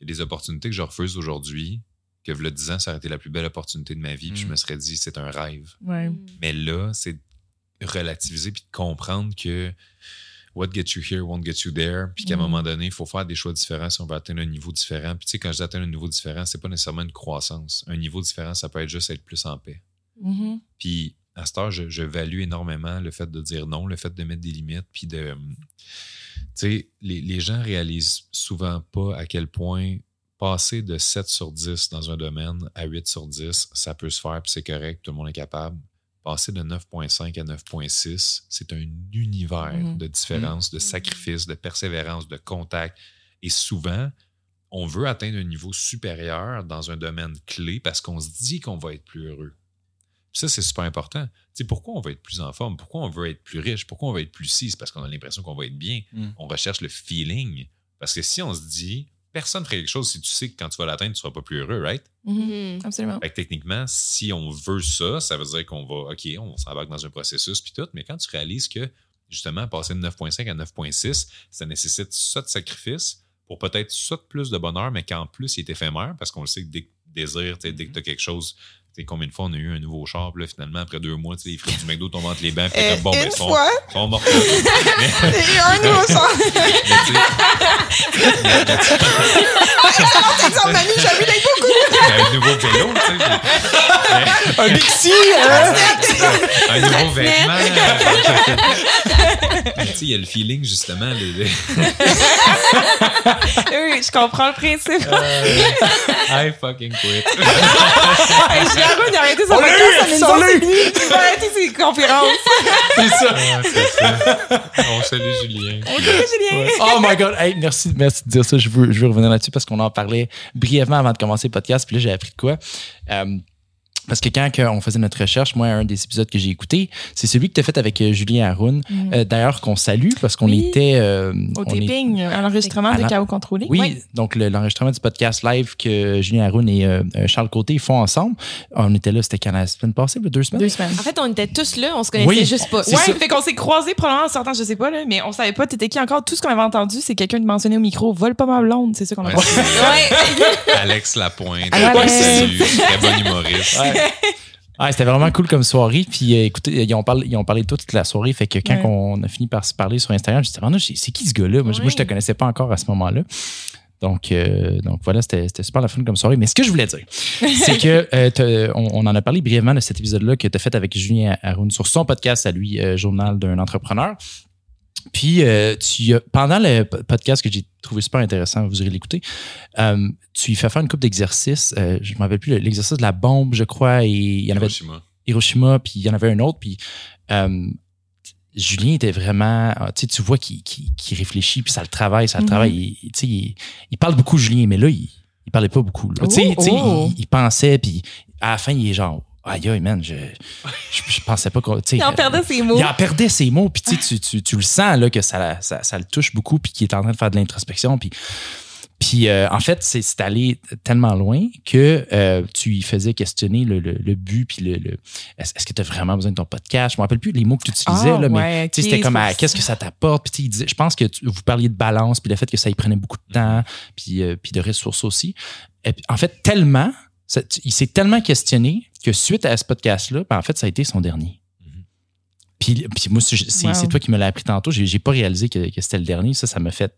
il y a des opportunités que je refuse aujourd'hui, que le 10 ans, ça aurait été la plus belle opportunité de ma vie, puis je Mm. me serais dit, c'est un rêve. Ouais. Mais là, c'est relativiser puis de comprendre que what gets you here won't get you there. Puis qu'à Mm. un moment donné, il faut faire des choix différents si on veut atteindre un niveau différent. Puis tu sais, quand je dis atteindre un niveau différent, c'est pas nécessairement une croissance. Un niveau différent, ça peut être juste être plus en paix. Mhm. Puis à cette heure, je, je value énormément le fait de dire non, le fait de mettre des limites, puis de. Tu sais, les, les gens réalisent souvent pas à quel point passer de 7 sur 10 dans un domaine à 8 sur 10, ça peut se faire, puis c'est correct, tout le monde est capable. Passer de 9.5 à 9.6, c'est un univers Mhm. de différence, de sacrifice, de persévérance, de contact. Et souvent, on veut atteindre un niveau supérieur dans un domaine clé parce qu'on se dit qu'on va être plus heureux. Puis ça, c'est super important. Tu sais, pourquoi on veut être plus en forme? Pourquoi on veut être plus riche? Pourquoi on veut être plus si? C'est parce qu'on a l'impression qu'on va être bien. Mm. On recherche le feeling. Parce que si on se dit, personne ne ferait quelque chose si tu sais que quand tu vas l'atteindre, tu ne seras pas plus heureux, right? Mhm. Mhm. Absolument. Fait que techniquement, si on veut ça, ça veut dire qu'on va, OK, on s'embarque dans un processus puis tout, mais quand tu réalises que justement, passer de 9.5 à 9.6, ça nécessite ça de sacrifice pour peut-être ça de plus de bonheur, mais qu'en plus, il est éphémère parce qu'on le sait que dès que tu désires, tu sais, dès que tu as quelque chose, sais, combien de fois on a eu un nouveau char, puis là, finalement, après deux mois, tu sais, les frites du McDo tombent entre les bancs, puis Euh, comme, bon, ben, sont, sont eu un nouveau char. vu d'être beaucoup. un nouveau vélo, tu sais. Un Bixi, hein? un nouveau vêtement. Mais tu sais, il y a le feeling, justement. le- le- oui, je comprends le principe. I fucking quit. Roux, il a arrêté son podcast, fini. Il va arrêter ses conférences. C'est ça. Ah, ça. On salue Julien. On dirait Julien. Oh my God. Hey, merci, merci de dire ça. Je veux, je veux revenir là-dessus parce qu'on en parlait brièvement avant de commencer le podcast. Puis là, j'ai appris de quoi. Euh, parce que quand on faisait notre recherche, moi, un des épisodes que j'ai écouté, c'est celui que tu as fait avec euh, Julien Haroun. Euh, D'ailleurs, qu'on salue parce qu'on Oui. était. euh, Au on est- taping, à l'enregistrement de Chaos Contrôlé. Oui, donc le- l'enregistrement du podcast live que Julien Haroun et euh, Charles Côté font ensemble. On était là, c'était quand la semaine passée, deux semaines? Deux semaines. En fait, on était tous là, on se connaissait Oui. juste pas. Ouais, ça. fait qu'on s'est croisés probablement en sortant, je sais pas, là, mais on savait pas t'étais qui encore? Tout ce qu'on avait entendu, c'est quelqu'un de mentionner au micro, vole pas ma blonde, c'est ça qu'on a Ouais. Alex Lapointe. Alex. Salut. Très bon humoriste. Ouais. C'était vraiment cool comme soirée. Puis euh, écoutez, ils ont, parlé, ils ont parlé toute la soirée. Fait que quand Ouais. on a fini par se parler sur Instagram, je me disais, c'est qui ce gars-là? Moi, je- moi, je te Ouais. connaissais pas encore à ce moment-là. Donc, euh, donc voilà, c'était super la fun comme soirée. Mais ce que je voulais dire, c'est que euh, on, on en a parlé brièvement de cet épisode-là que tu as fait avec Julien Haroun sur son podcast à lui, Journal d'un entrepreneur. Puis, euh, tu, pendant le po- podcast que j'ai trouvé super intéressant, vous irez l'écouter, euh, tu y fais faire une coupe d'exercices. Euh, je ne me rappelle plus, l'exercice de la bombe, je crois, et il y en avait Hiroshima. Hiroshima, puis il y en avait un autre, puis euh, Julien était vraiment, ah, tu sais, tu vois qu'il réfléchit, puis ça le travaille, ça le Mhm. travaille. Il, tu sais, il, il parle beaucoup, Julien, mais là, il, il parlait pas beaucoup. là. Tu sais, Oh, tu sais, oh. il, il pensait, puis à la fin, il est genre, aïe, aïe, man, je, je, je pensais pas qu'on. Il en perdait ses mots. il en perdait ses mots, puis tu, tu, tu, le sens là, que ça, ça, ça le touche beaucoup, puis qu'il est en train de faire de l'introspection. Puis, puis euh, en fait, c'est allé tellement loin que euh, tu lui faisais questionner le, le, le but, puis le, le- est-ce que tu as vraiment besoin de ton podcast? Je me rappelle plus les mots que tu utilisais, Ah, là, mais ouais, c'était comme qu'est-ce que ça t'apporte? Puis je pense que tu- vous parliez de balance, puis le fait que ça y prenait beaucoup de temps, puis, euh, puis de ressources aussi. Et en fait, tellement, il s'est tellement questionné que suite à ce podcast-là, ben, en fait, ça a été son dernier. Mhm. Puis, puis moi, c'est Wow. toi qui me l'as appris tantôt. J'ai j'ai pas réalisé que, que c'était le dernier. Ça, ça m'a fait.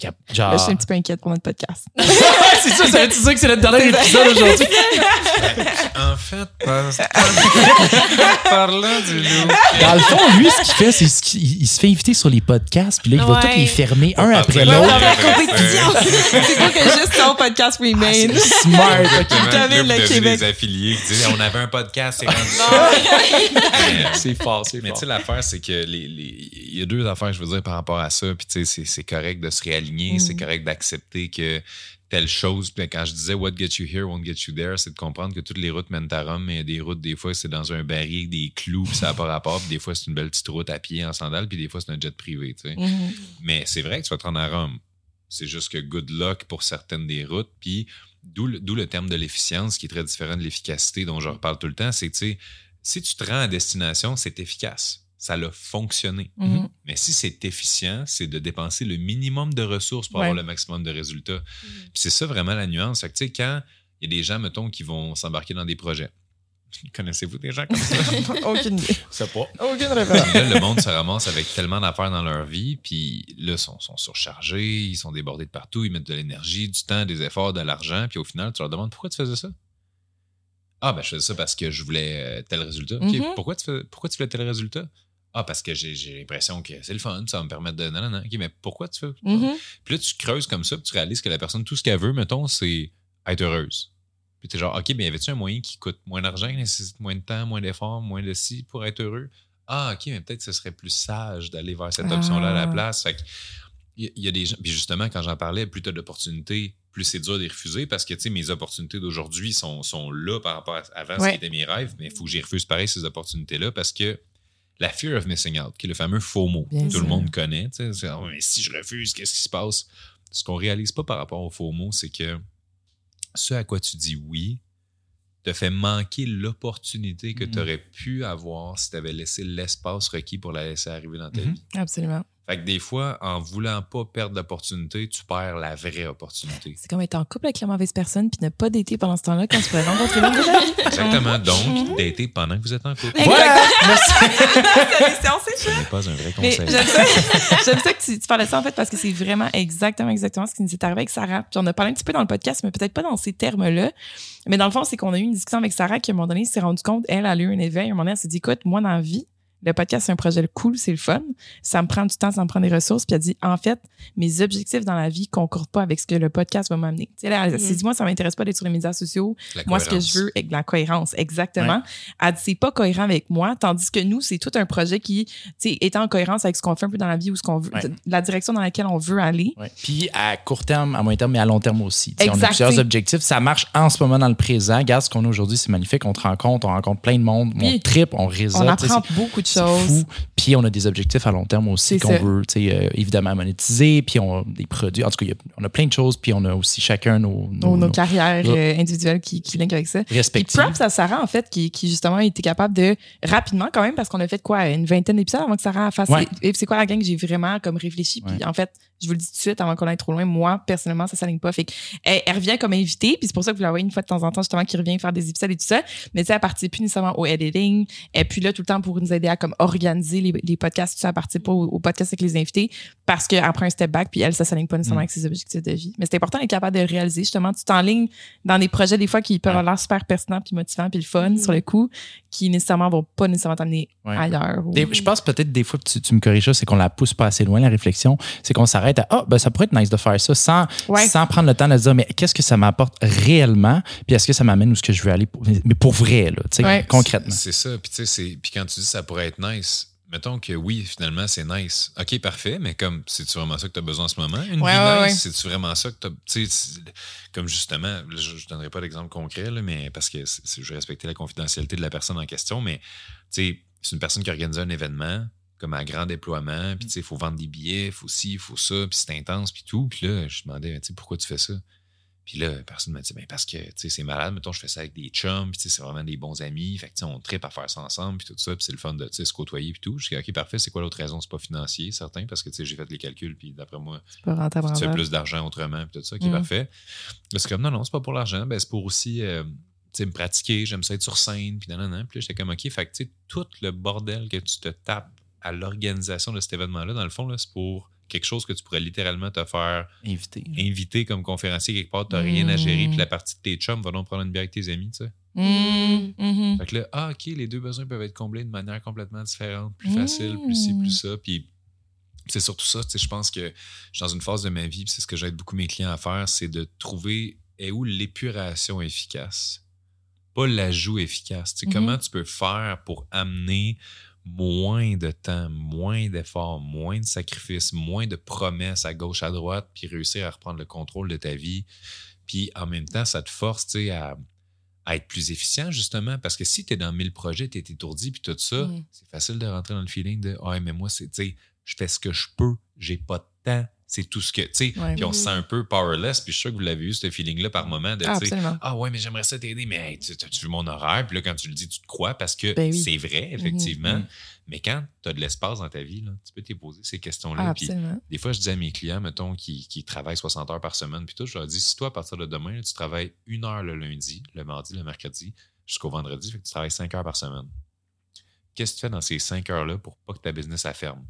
Cap- Genre. Là, je suis un petit peu inquiète pour notre podcast. c'est ça, ça veut dire que c'est le dernier épisode aujourd'hui. En fait, par- parlant du loup. Dans le fond, lui, ce qu'il fait, c'est qu'il il se fait inviter sur les podcasts, puis là, il va Ouais. tous les fermer un après l'autre. c'est quoi que juste son podcast remain. C'est smart. ok. Camille, le Québec. des affiliés qui disent on avait un podcast, c'est rendu C'est fort, c'est Mais tu sais, l'affaire, c'est que les, les- il y a deux affaires, je veux dire, par rapport à ça. Puis tu sais, c'est- correct de se c'est correct d'accepter que telle chose. Puis quand je disais What get you here won't get you there, c'est de comprendre que toutes les routes mènent à Rome, mais il y a des routes, des fois, c'est dans un baril, avec des clous, puis ça n'a pas rapport. Puis des fois, c'est une belle petite route à pied en sandales, puis des fois, c'est un jet privé, tu sais. Mhm. Mais c'est vrai que tu vas te rendre à Rome. C'est juste que good luck pour certaines des routes. Puis d'où le, d'où le terme de l'efficience qui est très différent de l'efficacité dont je reparle tout le temps. C'est que tu sais, si tu te rends à destination, c'est efficace. Ça a fonctionné. Mhm. Mais si c'est efficient, c'est de dépenser le minimum de ressources pour Ouais. avoir le maximum de résultats. Puis c'est ça vraiment la nuance. Fait que, tu sais, quand il y a des gens, mettons, qui vont s'embarquer dans des projets. Connaissez-vous des gens comme ça? Aucune idée. C'est pas. Aucune référence. Là, le monde se ramasse avec tellement d'affaires dans leur vie, puis là, ils sont, sont surchargés, ils sont débordés de partout, ils mettent de l'énergie, du temps, des efforts, de l'argent, puis au final, tu leur demandes pourquoi tu faisais ça? Ah, ben, je faisais ça parce que je voulais euh, tel résultat. OK, Mhm. pourquoi, tu fais- pourquoi tu voulais tel résultat? Ah, parce que j'ai j'ai l'impression que c'est le fun, ça va me permettre de. Non, non, non. OK, mais pourquoi tu fais? Mhm. Puis là, tu creuses comme ça, puis tu réalises que la personne, tout ce qu'elle veut, mettons, c'est être heureuse. Puis t'es genre, OK, mais y avait-tu un moyen qui coûte moins d'argent, qui nécessite moins de temps, moins d'efforts, moins de ci pour être heureux? Ah, OK, mais peut-être que ce serait plus sage d'aller vers cette option-là à la Ah. place. Fait que, il y, a des gens, puis justement, quand j'en parlais, plus tu as d'opportunités, plus c'est dur de les refuser parce que, tu sais, mes opportunités d'aujourd'hui sont, sont là par rapport à avant ce qui était mes rêves, mais il faut que j'y refuse pareil ces opportunités-là parce que la fear of missing out, qui est le fameux FOMO, Bien que tout sûr. le monde connaît, Ah, mais si je refuse, qu'est-ce qui se passe? Ce qu'on réalise pas par rapport au FOMO, c'est que ce à quoi tu dis oui te fait manquer l'opportunité que Mhm. tu aurais pu avoir si tu avais laissé l'espace requis pour la laisser arriver dans ta Mhm. vie. Absolument. Fait que des fois, en voulant pas perdre l'opportunité, tu perds la vraie opportunité. C'est comme être en couple avec la mauvaise personne puis ne pas dater pendant ce temps-là quand tu pourrais rencontrer vie. Exactement. Donc, dater pendant que vous êtes en couple. Voilà! Merci. Ce n'est pas un vrai conseil. j'aime ça, j'aime ça que tu, tu parles de ça en fait parce que c'est vraiment exactement, exactement ce qui nous est arrivé avec Sarah. Puis on a parlé un petit peu dans le podcast, mais peut-être pas dans ces termes-là. Mais dans le fond, c'est qu'on a eu une discussion avec Sarah qui, à un moment donné, s'est rendu compte, elle, elle a eu un éveil. À un moment donné, elle s'est dit, écoute, moi, dans la vie, le podcast, c'est un projet cool, c'est le fun. Ça me prend du temps, ça me prend des ressources. Puis elle dit, en fait, mes objectifs dans la vie concordent pas avec ce que le podcast va m'amener. Tu sais, là, elle s'est dit, moi, ça m'intéresse pas d'être sur les médias sociaux. La Moi, ce que je veux, est la cohérence, exactement. Elle dit, c'est pas cohérent avec moi, tandis que nous, c'est tout un projet qui, tu sais, est en cohérence avec ce qu'on fait un peu dans la vie ou ce qu'on veut, Ouais. la direction dans laquelle on veut aller. Ouais. Puis à court terme, à moyen terme, mais à long terme aussi. Tu sais, on a plusieurs objectifs. Ça marche en ce moment dans le présent. Regarde ce qu'on a aujourd'hui, c'est magnifique. On te rencontre, on rencontre plein de monde. On Puis, tripe, on réseaute. on apprend beaucoup de choses. fou. Puis on a des objectifs à long terme aussi qu'on veut, euh, évidemment, monétiser. Puis on a des produits. En tout cas, a- on a plein de choses. Puis on a aussi chacun nos, nos, Nos, nos nos carrières Ouais. euh, individuelles qui, qui linkent avec ça. Respectifs. props à Sarah, en fait, qui, qui justement était capable de, rapidement quand même, parce qu'on a fait quoi, une vingtaine d'épisodes avant que Sarah fasse. Ouais. Et c'est quoi la gang que j'ai vraiment comme réfléchi. Puis en fait, je vous le dis tout de suite avant qu'on aille trop loin, moi, personnellement, ça s'aligne pas. Fait elle, elle, revient comme invitée, puis c'est pour ça que vous la voyez une fois de temps en temps, justement, qui revient faire des épisodes et tout ça. Mais tu sais, elle participe plus nécessairement au editing. Et puis là, tout le temps pour nous aider à comme organiser les, les podcasts, tout ça, elle participe pas au, au, podcast avec les invités parce qu'elle prend un step back, puis elle, ça s'aligne pas nécessairement mm. avec ses objectifs de vie. Mais c'est important d'être capable de réaliser, justement, tu t'enlignes dans des projets, des fois, qui peuvent avoir l'air super pertinents, puis motivants, puis le fun mm. sur le coup, qui nécessairement vont pas nécessairement t'amener ouais. ailleurs. Ou... je pense peut-être des fois, tu, tu me corriges ça, c'est qu'on la pousse pas assez loin, la réflexion. C'est qu'on s'arrête à, ah, oh, ben, ça pourrait être nice de faire ça sans, ouais. sans prendre le temps de dire, mais qu'est-ce que ça m'apporte réellement? Puis est-ce que ça m'amène où ce que je veux aller? Pour, mais pour vrai, là, tu sais, ouais. concrètement. C'est ça. Puis, tu sais, puis quand tu dis ça pourrait être nice, mettons que oui, finalement, c'est nice. OK, parfait, mais comme, c'est-tu vraiment ça que tu as besoin en ce moment? Une ouais, vie ouais, nice, c'est-tu vraiment ça que tu as. Comme justement, je ne donnerai pas d'exemple concret, là, mais parce que je vais respecter la confidentialité de la personne en question, mais c'est une personne qui organise un événement comme un grand déploiement, puis il faut vendre des billets, il faut ci, il faut ça, puis c'est intense, puis tout. Puis là, je demandais, pourquoi tu fais ça? Puis là, personne m'a dit, ben parce que c'est malade, mettons, je fais ça avec des chums, puis c'est vraiment des bons amis, fait que on tripe à faire ça ensemble, puis tout ça, puis c'est le fun de se côtoyer, puis tout. Je dis, OK, parfait, c'est quoi l'autre raison? C'est pas financier, certain, parce que j'ai fait les calculs, puis d'après moi, tu fais plus d'argent autrement, puis tout ça, qui est parfait. C'est comme, non, non, c'est pas pour l'argent, ben c'est pour aussi. Euh, me pratiquer, j'aime ça être sur scène, puis non, non, Puis j'étais comme, OK, fait que tout le bordel que tu te tapes à l'organisation de cet événement-là, dans le fond, c'est pour quelque chose que tu pourrais littéralement te faire inviter, inviter comme conférencier quelque part, tu n'as rien à gérer, puis la partie de tes chums va donc prendre une bière avec tes amis, tu sais. Mmh, Fait que là, ah, OK, les deux besoins peuvent être comblés de manière complètement différente, plus facile, plus ci, plus ça. Puis c'est surtout ça, tu sais, je pense que je suis dans une phase de ma vie, c'est ce que j'aide beaucoup mes clients à faire, c'est de trouver est où l'épuration efficace, pas l'ajout efficace. Tu sais, Comment tu peux faire pour amener moins de temps, moins d'efforts, moins de sacrifices, moins de promesses à gauche, à droite, puis réussir à reprendre le contrôle de ta vie. Puis en même temps, ça te force à, à être plus efficient, justement, parce que si tu es dans mille projets, tu es étourdi, puis tout ça, Mm. c'est facile de rentrer dans le feeling de Ah, mais moi, c'est, tu sais, je fais ce que je peux, j'ai pas de temps, c'est tout ce que, tu sais, Ouais. puis on se sent un peu powerless, puis je suis sûr que vous l'avez eu, ce feeling-là, par moment, de, Ah, ah ouais, mais j'aimerais ça t'aider, mais hey, tu as-tu vu mon horaire? Puis là, quand tu le dis, tu te crois parce que Ben oui. c'est vrai, effectivement. Mhm. Mais quand tu as de l'espace dans ta vie, là, tu peux te poser ces questions-là. Ah, des fois, je dis à mes clients, mettons, qui, qui travaillent 60 heures par semaine, puis tout, je leur dis, si toi, à partir de demain, tu travailles une heure le lundi, le mardi, le mercredi, jusqu'au vendredi, fait que tu travailles 5 heures par semaine. Qu'est-ce que tu fais dans ces 5 heures-là pour pas que ta business la ferme?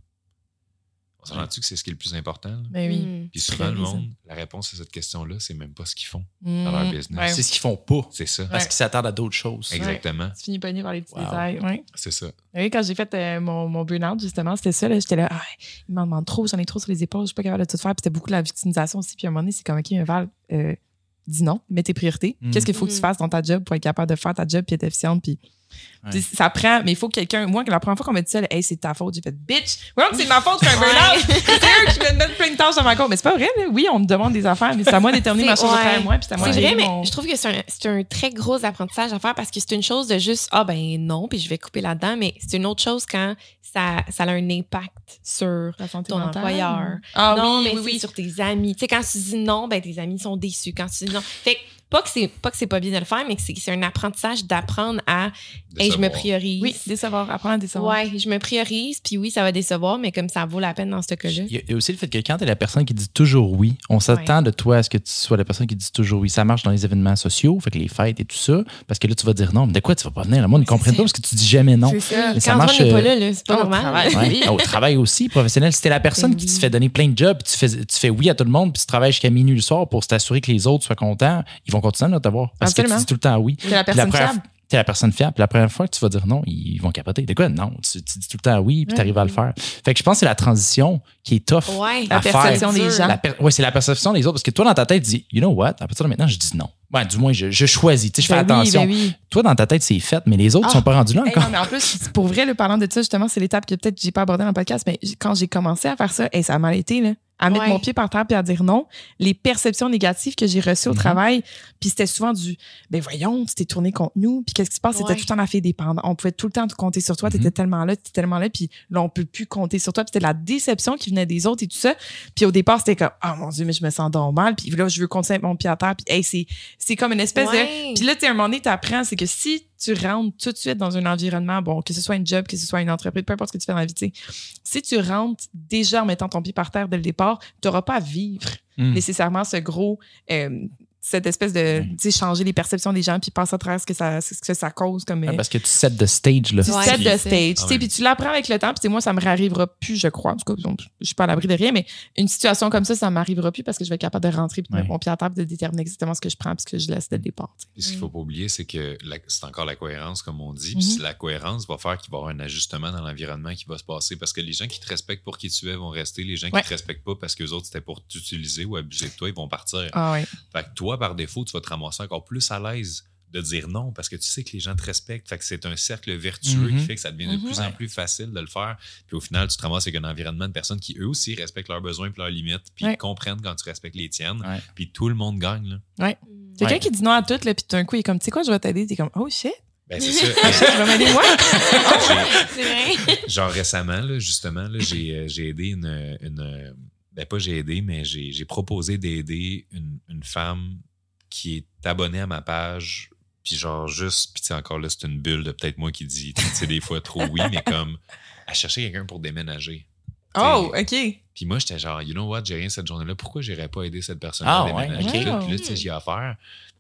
On s'entend-tu que c'est ce qui est le plus important? là? Ben oui. Mm. Puis souvent, le monde, la réponse à cette question-là, c'est même pas ce qu'ils font dans leur business. Ouais. C'est ce qu'ils font pas. C'est ça. Parce Ouais. qu'ils s'attendent à d'autres choses. Exactement. Tu finis pogné par les petits Wow. détails. Ouais. C'est ça. Oui, quand j'ai fait euh, mon, mon burn-out, justement, c'était ça. là. J'étais là, ah, il m'en demande trop, j'en ai trop sur les épaules, je suis pas capable de tout faire. Puis c'était beaucoup de la victimisation aussi. Puis à un moment donné, c'est comme, OK, Val, euh, dis non, mets tes priorités. Mm. Qu'est-ce qu'il faut que tu fasses dans ta job pour être capable de faire ta job puis être efficiente? Puis Ouais. ça prend, mais il faut que quelqu'un. Moi, la première fois qu'on m'a dit ça, hey, c'est de ta faute, j'ai fait, bitch, ouais, c'est ma faute, je suis un burn-out. c'est eux qui me donnent plein de tâches dans ma compte. Mais c'est pas vrai, là. Oui, on me demande des affaires, mais c'est à moi de déterminer ma chose à ouais. faire, moi. Puis c'est à moi C'est vrai, mais mon- je trouve que c'est un, c'est un très gros apprentissage à faire parce que c'est une chose de juste, ah ben non, puis je vais couper là-dedans, mais c'est une autre chose quand ça, ça a un impact sur la santé ton mentale. employeur. Ah non, oui, mais oui, c'est oui. sur tes amis. Tu sais, quand tu dis non, ben tes amis sont déçus. Quand tu dis non. Fait que, pas que c'est pas que c'est pas bien de le faire, mais que c'est c'est un apprentissage d'apprendre à hey, je me priorise. Oui, décevoir, apprendre à décevoir. Ouais, je me priorise, puis oui, ça va décevoir, mais comme ça vaut la peine dans ce cas-là. Il y a- aussi le fait que quand tu es la personne qui dit toujours oui, on s'attend de toi à ce que tu sois la personne qui dit toujours oui. Ça marche dans les événements sociaux, fait que les fêtes et tout ça, parce que là, tu vas dire non. Mais de quoi tu vas pas venir? Le monde ne comprenne pas parce que tu dis jamais non. C'est ça. Mais ça Quand marche, pas euh, là, là, c'est pas au normal. travail. Ouais. Au travail aussi, professionnel. Si t'es la personne Ben qui oui. se fait donner plein de jobs, puis tu fais, tu fais oui à tout le monde, puis tu travailles jusqu'à minuit le soir pour t'assurer que les autres soient contents, ils vont continuer à t'avoir. Parce que Absolument. tu dis tout le temps oui. T'es la personne première fiable. T'es la personne fiable. La première fois que tu vas dire non, ils vont capoter. De quoi? Non. Tu, tu dis tout le temps oui, puis tu arrives à le faire. Fait que je pense que c'est la transition qui est tough. Ouais. La faire. perception des gens. La ouais, c'est la perception des autres. Parce que toi, dans ta tête, tu dis, you know what? À partir de maintenant, je dis non. Ouais, du moins, je, je choisis. Tu sais, je fais Ben oui, attention. ben oui. Toi, dans ta tête, c'est fait, mais les autres Ah. sont pas rendus là Hey, encore. non, mais en plus, pour vrai, le parlant de ça, justement, c'est l'étape que peut-être j'ai pas abordée dans le podcast, mais quand j'ai commencé à faire ça, hey, ça a mal été, là. À mettre Ouais. mon pied par terre puis à dire non. Les perceptions négatives que j'ai reçues au Mhm. travail, puis c'était souvent du ben voyons, tu t'es tourné contre nous, puis qu'est-ce qui se passe? C'était Ouais. tout le temps la fille dépendante. On pouvait tout le temps compter sur toi, t'étais tellement là, t'étais tellement là, puis là, on peut plus compter sur toi. Puis c'était la déception qui venait des autres et tout ça. Puis au départ, c'était comme, ah mon Dieu, mais je me sens donc mal. Puis là, je veux continuer avec mon pied à terre. Puis hey, c'est c'est comme une espèce de puis là, tu un moment donné, tu apprends, c'est que si tu rentres tout de suite dans un environnement, bon, que ce soit une job, que ce soit une entreprise, peu importe ce que tu fais dans la vie, tu sais, si tu rentres déjà en mettant ton pied par terre dès le départ, tu n'auras pas à vivre Mm. nécessairement ce gros. euh, cette espèce de tu sais, changer les perceptions des gens puis passer à travers ce que ça, ce que ça cause comme Ah, euh, Parce que tu set the stage, là. tu Ouais, set de stage tu Ah sais, ouais. puis tu l'apprends avec le temps puis moi ça me réarrivera plus je crois en tout cas je suis pas à l'abri de rien mais une situation comme ça ça m'arrivera plus parce que je vais être capable de rentrer puis de Ouais. mon pied à table de déterminer exactement ce que je prends puis ce que je laisse dès le départ. Puis ce qu'il faut pas oublier, c'est que c'est encore la cohérence, comme on dit. Puis la cohérence va faire qu'il va y avoir un ajustement dans l'environnement qui va se passer. Parce que les gens qui te respectent pour qui tu es vont rester. Les gens qui te respectent pas parce que les autres c'était pour t'utiliser ou abuser de toi, ils vont partir. ah ouais Fait que toi, par défaut, tu vas te ramasser encore plus à l'aise de dire non parce que tu sais que les gens te respectent. Fait que c'est un cercle vertueux qui fait que ça devient de Mhm. plus en plus facile de le faire. Puis au final, tu te ramasses avec un environnement de personnes qui eux aussi respectent leurs besoins et leurs limites, puis Ouais. comprennent quand tu respectes les tiennes. Ouais. Puis tout le monde gagne. Là. quelqu'un Ouais. qui dit non à tout là puis d'un coup il est comme tu sais quoi je vais t'aider t'es comme oh shit Ben, c'est ça. je vais m'aider moi C'est vrai. Genre récemment, là, justement, là, j'ai, euh, j'ai aidé une, une, euh, Ben, pas j'ai aidé, mais j'ai, j'ai proposé d'aider une, une femme qui est abonnée à ma page. Puis genre juste, puis tu sais, encore là, c'est une bulle de peut-être moi qui dis, tu sais, des fois trop oui, mais comme à chercher quelqu'un pour déménager. oh ok Puis moi, j'étais genre, you know what, j'ai rien cette journée-là, pourquoi j'irais pas aider cette personne Ah, à déménager? ouais, là, puis là, tu sais, j'y ai affaire.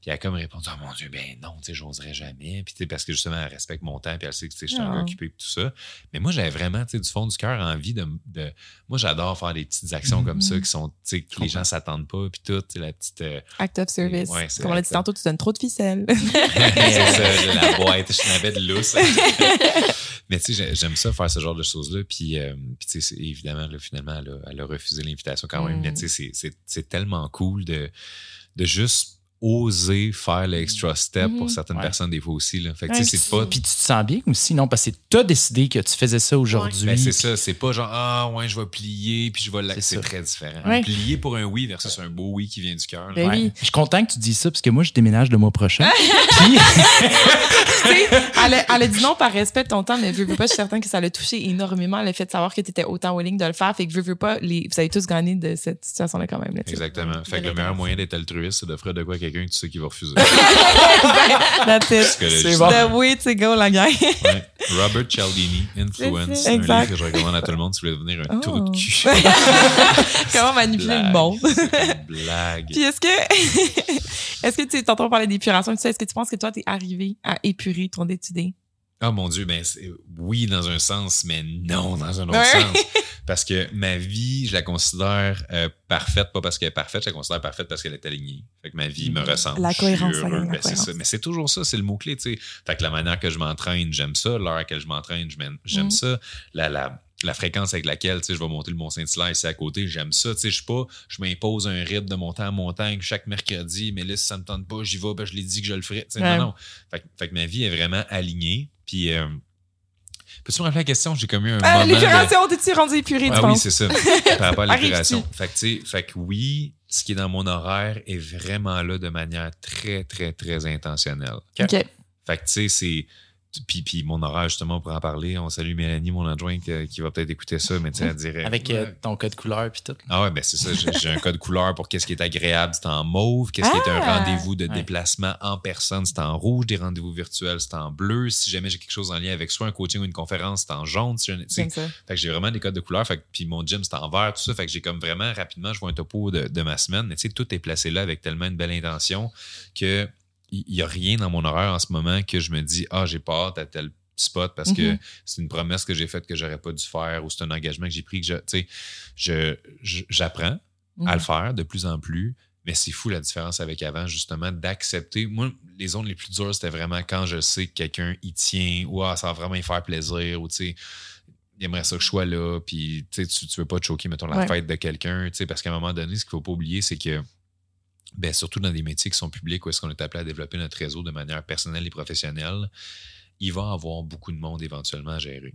Puis elle a comme répondu, oh mon Dieu, ben non, tu sais, j'oserais jamais. Puis tu sais, parce que justement, elle respecte mon temps, puis elle sait que tu sais, je suis un Ah. gars occupé, tout ça. Mais moi, j'avais vraiment, tu sais, du fond du cœur, envie de, de- Moi, j'adore faire des petites actions comme ça Mhm. qui sont, tu sais, que les gens s'attendent pas, puis tout, tu sais, la petite. euh, act of service Ouais, comme on l'a dit tantôt tu donnes trop de ficelles c'est ça, la boîte, je n'avais de lousse. Mais tu sais, j'ai- j'aime ça faire ce genre de choses-là. Puis, euh, puis tu sais, évidemment, là, finalement, elle a, elle a refusé l'invitation quand même. Mm. Mais tu sais, c'est- c'est- c'est tellement cool de, de juste oser faire l'extra step pour Mhm. certaines Ouais. personnes des fois aussi. Là. Fait que Ouais, tu sais, c'est pas. Puis tu te sens bien aussi, non? Parce que tu as décidé que tu faisais ça aujourd'hui. Ben, c'est ça, c'est pas genre ah ouais, je vais plier puis je vais la- C'est très différent. Ouais. Plier pour un oui versus un beau oui qui vient du cœur. Ben Ouais. oui. Je suis content que tu dises ça parce que moi, je déménage le mois prochain. Puis, Tu sais, elle, a, elle a dit non par respect de ton temps, mais veux, veux pas, je suis certaine que ça l'a touché énormément le fait de savoir que tu étais autant willing de le faire. Fait que veux, veux pas, les, vous avez tous gagné de cette situation-là quand même. Là. Exactement. Fait que le meilleur moyen d'être altruiste, c'est d'offrir de quoi quelqu'un que tu sais qui va refuser. That's it. Psychologie. C'est bon. The way to go, la gang. Ouais. Robert Cialdini, Influence, un livre que je recommande à tout le monde si vous voulez devenir un Oh. trou de cul. Comment manipuler Blague. le monde. C'est une blague. Puis est-ce que, est-ce que tu t'entends parler d'épuration est-ce que tu penses que toi, t'es arrivé à épurer ton étudier? Oh mon Dieu, ben c'est- oui dans un sens, mais non dans un autre sens. Parce que ma vie, je la considère euh, parfaite, pas parce qu'elle est parfaite, je la considère parfaite parce qu'elle est alignée. Fait que ma vie me ressemble. La Je suis heureux. Ben, c'est cohérence. ça. Mais c'est toujours ça, c'est le mot-clé. Fait que la manière que je m'entraîne, j'aime ça. L'heure à laquelle je m'entraîne, j'aime Mhm. ça. La, la, la fréquence avec laquelle tu sais, je vais monter le Mont-Saint-Hilaire ici à côté, j'aime ça. Je suis pas, je m'impose un rythme de monter en montagne chaque mercredi, mais là, si ça me tente pas, j'y vais, ben, je l'ai dit que je le Ouais. Non, non. Fait, fait que ma vie est vraiment alignée. Puis, euh, peux-tu me rappeler la question? J'ai commis un Ah, moment. de- l'épuration, t'es-tu rendu épuré, tu ah oui, c'est ça. Par rapport à l'épuration. Fait que, tu sais, fait que oui, ce qui est dans mon horaire est vraiment là de manière très, très, très intentionnelle. OK. Fait que, tu sais, c'est. Puis, puis mon horaire, justement, pour en parler, on salue Mélanie, mon adjointe, qui, qui va peut-être écouter ça, mais tu sais, elle dirait. avec euh, ton code couleur puis tout. Ah ouais, ben c'est ça. J'ai un code couleur pour qu'est-ce qui est agréable, c'est en mauve. Qu'est-ce qui est un Ah! rendez-vous de Ouais. déplacement en personne, c'est en rouge. Des rendez-vous virtuels, c'est en bleu. Si jamais j'ai quelque chose en lien avec soit un coaching ou une conférence, c'est en jaune. Si fait que j'ai vraiment des codes de couleur. Fait que, puis mon gym, c'est en vert, tout ça. Fait que j'ai comme vraiment rapidement, je vois un topo de, de ma semaine. Mais tu sais, tout est placé là avec tellement une belle intention que il n'y a rien dans mon horaire en ce moment que je me dis, ah, j'ai pas hâte à tel spot parce que Mhm. c'est une promesse que j'ai faite que j'aurais pas dû faire ou c'est un engagement que j'ai pris que je, tu sais, je, je- j'apprends Mhm. à le faire de plus en plus. Mais c'est fou la différence avec avant, justement, d'accepter. Moi, les zones les plus dures, c'était vraiment quand je sais que quelqu'un y tient ou ah, ça va vraiment y faire plaisir ou tu sais, il aimerait ça que je sois là. Puis tu sais, tu, tu veux pas te choquer, mettons, la Ouais. fête de quelqu'un. tu sais, Parce qu'à un moment donné, ce qu'il faut pas oublier, c'est que ben, surtout dans des métiers qui sont publics où est-ce qu'on est appelé à développer notre réseau de manière personnelle et professionnelle, il va y avoir beaucoup de monde éventuellement à gérer.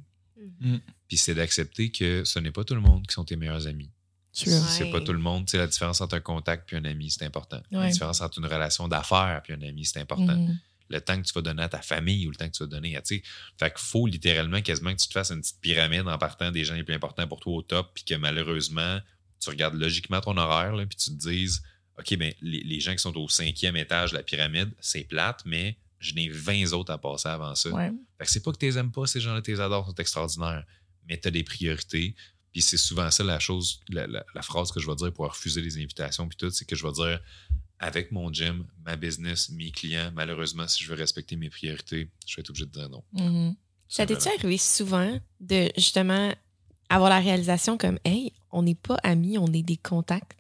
Mm. Puis c'est d'accepter que ce n'est pas tout le monde qui sont tes meilleurs amis. Sure. C'est Ouais. pas tout le monde. Tu sais, la différence entre un contact puis un ami, c'est important. La différence entre une relation d'affaires puis un ami, c'est important. Mhm. Le temps que tu vas donner à ta famille ou le temps que tu vas donner à. tu sais, Fait qu'il faut littéralement quasiment que tu te fasses une petite pyramide en partant des gens les plus importants pour toi au top, puis que malheureusement, tu regardes logiquement ton horaire, là, puis tu te dises OK, ben, les, les gens qui sont au cinquième étage de la pyramide, c'est plate, mais j'en ai 20 autres à passer avant ça. Ouais. Fait que c'est pas que tu les aimes pas, ces gens-là, tu les adores, sont extraordinaires, mais tu as des priorités. Puis c'est souvent ça la chose, la, la- la phrase que je vais dire pour refuser les invitations, puis tout, c'est que je vais dire avec mon gym, ma business, mes clients, malheureusement, si je veux respecter mes priorités, je vais être obligé de dire non. Mhm. Ça t'est-tu arrivé souvent de justement avoir la réalisation comme Hey, on n'est pas amis, on est des contacts?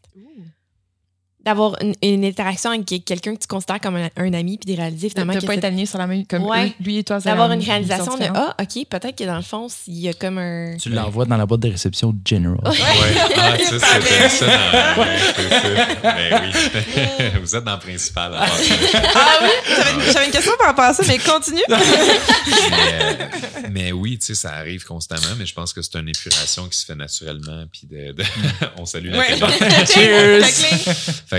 D'avoir une, une interaction avec quelqu'un que tu considères comme un, un ami, puis de réaliser De finalement ne que pas être aligné sur la même. Comme Ouais. lui et toi, c'est d'avoir une réalisation de. Ah, OK, peut-être que dans le fond, il y a comme un. Tu l'envoies dans la boîte de réception de General. Ouais, ah, ça, c'est ça. Ben oui. Vous êtes dans le principal. Ah oui, j'avais une question par rapport à ça, mais continue. mais, mais oui, tu sais, ça arrive constamment, mais je pense que c'est une épuration qui se fait naturellement. Puis de, de- on salue la. Cheers!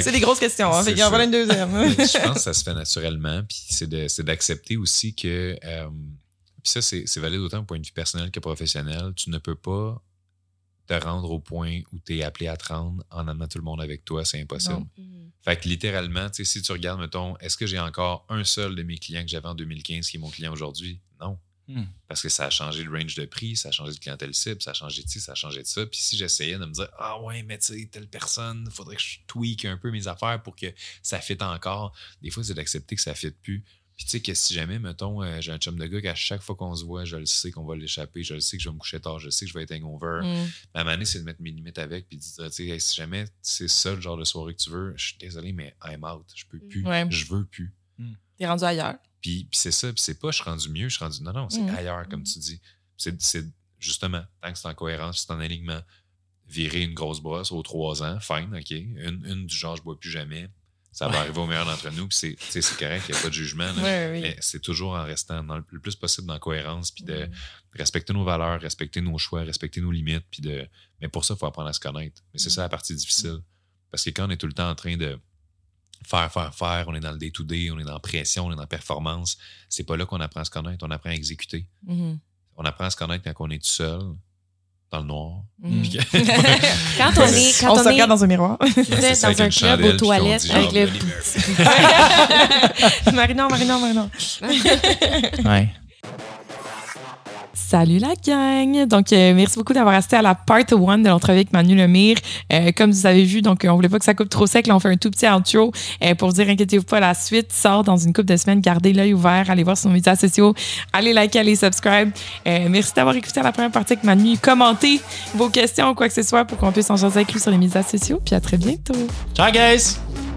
C'est des grosses questions. Hein, fait qu'il en une deuxième. je pense que ça se fait naturellement. Puis c'est d'accepter aussi que. euh, puis ça, c'est valide autant au point de vue personnel que professionnel. Tu ne peux pas te rendre au point où tu es appelé à te rendre en amenant tout le monde avec toi. C'est impossible. Non. Mm. Fait que littéralement, si tu regardes, mettons, est-ce que j'ai encore un seul de mes clients que j'avais en 2015 qui est mon client aujourd'hui? Non. Hmm. Parce que ça a changé le range de prix, ça a changé de clientèle cible, ça a changé de ci, ça a changé de ça. Puis si j'essayais de me dire, ah ouais, mais tu sais, telle personne, faudrait que je tweak un peu mes affaires pour que ça fitte encore. Des fois, c'est d'accepter que ça fitte plus. Puis tu sais, que si jamais, mettons, euh, j'ai un chum de gars qu'à chaque fois qu'on se voit, je le sais qu'on va l'échapper, je le sais que je vais me coucher tard, je sais que je vais être hangover. Mm. Moment donné, c'est de mettre mes limites avec puis de dire, tu sais, hey, si jamais c'est ça le genre de soirée que tu veux, je suis désolé, mais I'm out. Je peux plus. Ouais. Je veux plus. T'es rendu ailleurs. Puis, puis c'est ça. Puis c'est pas, je suis rendu mieux, je suis rendu. Non, non, c'est Mhm. ailleurs, comme tu dis. C'est c'est justement, tant que c'est en cohérence, c'est en alignement. Virer une grosse brosse aux trois ans, fine, OK. Une, une du genre, je bois plus jamais. Ça va arriver au meilleur d'entre nous. Puis c'est, correct, il n'y a pas de jugement. là. Ouais, oui. Mais c'est toujours en restant dans le, le plus possible dans la cohérence, puis de Mm. respecter nos valeurs, respecter nos choix, respecter nos limites, puis de. Mais pour ça, il faut apprendre à se connaître. Mais c'est Mm. ça la partie difficile. Parce que quand on est tout le temps en train de faire, faire, faire, on est dans le day-to-day, on est dans la pression, on est dans la performance, c'est pas là qu'on apprend à se connaître, on apprend à exécuter. Mhm. On apprend à se connaître quand on est tout seul, dans le noir. Mhm. Que- Quand on est, quand on, on, se est regarde dans un miroir. dans un club aux toilettes avec genre, le. Marinon, Marinon, Marinon. Ouais. Salut la gang! Donc, euh, merci beaucoup d'avoir assisté à la part 1 de l'entrevue avec Manu Lemire. Euh, comme vous avez vu, donc, on voulait pas que ça coupe trop sec. Là, on fait un tout petit outro euh, pour dire, inquiétez-vous pas, la suite sort dans une couple de semaines. Gardez l'œil ouvert, allez voir sur nos médias sociaux, allez liker, allez subscribe. Euh, merci d'avoir écouté la première partie avec Manu. Commentez vos questions ou quoi que ce soit pour qu'on puisse en jaser avec lui sur les médias sociaux. Puis à très bientôt! Ciao, guys!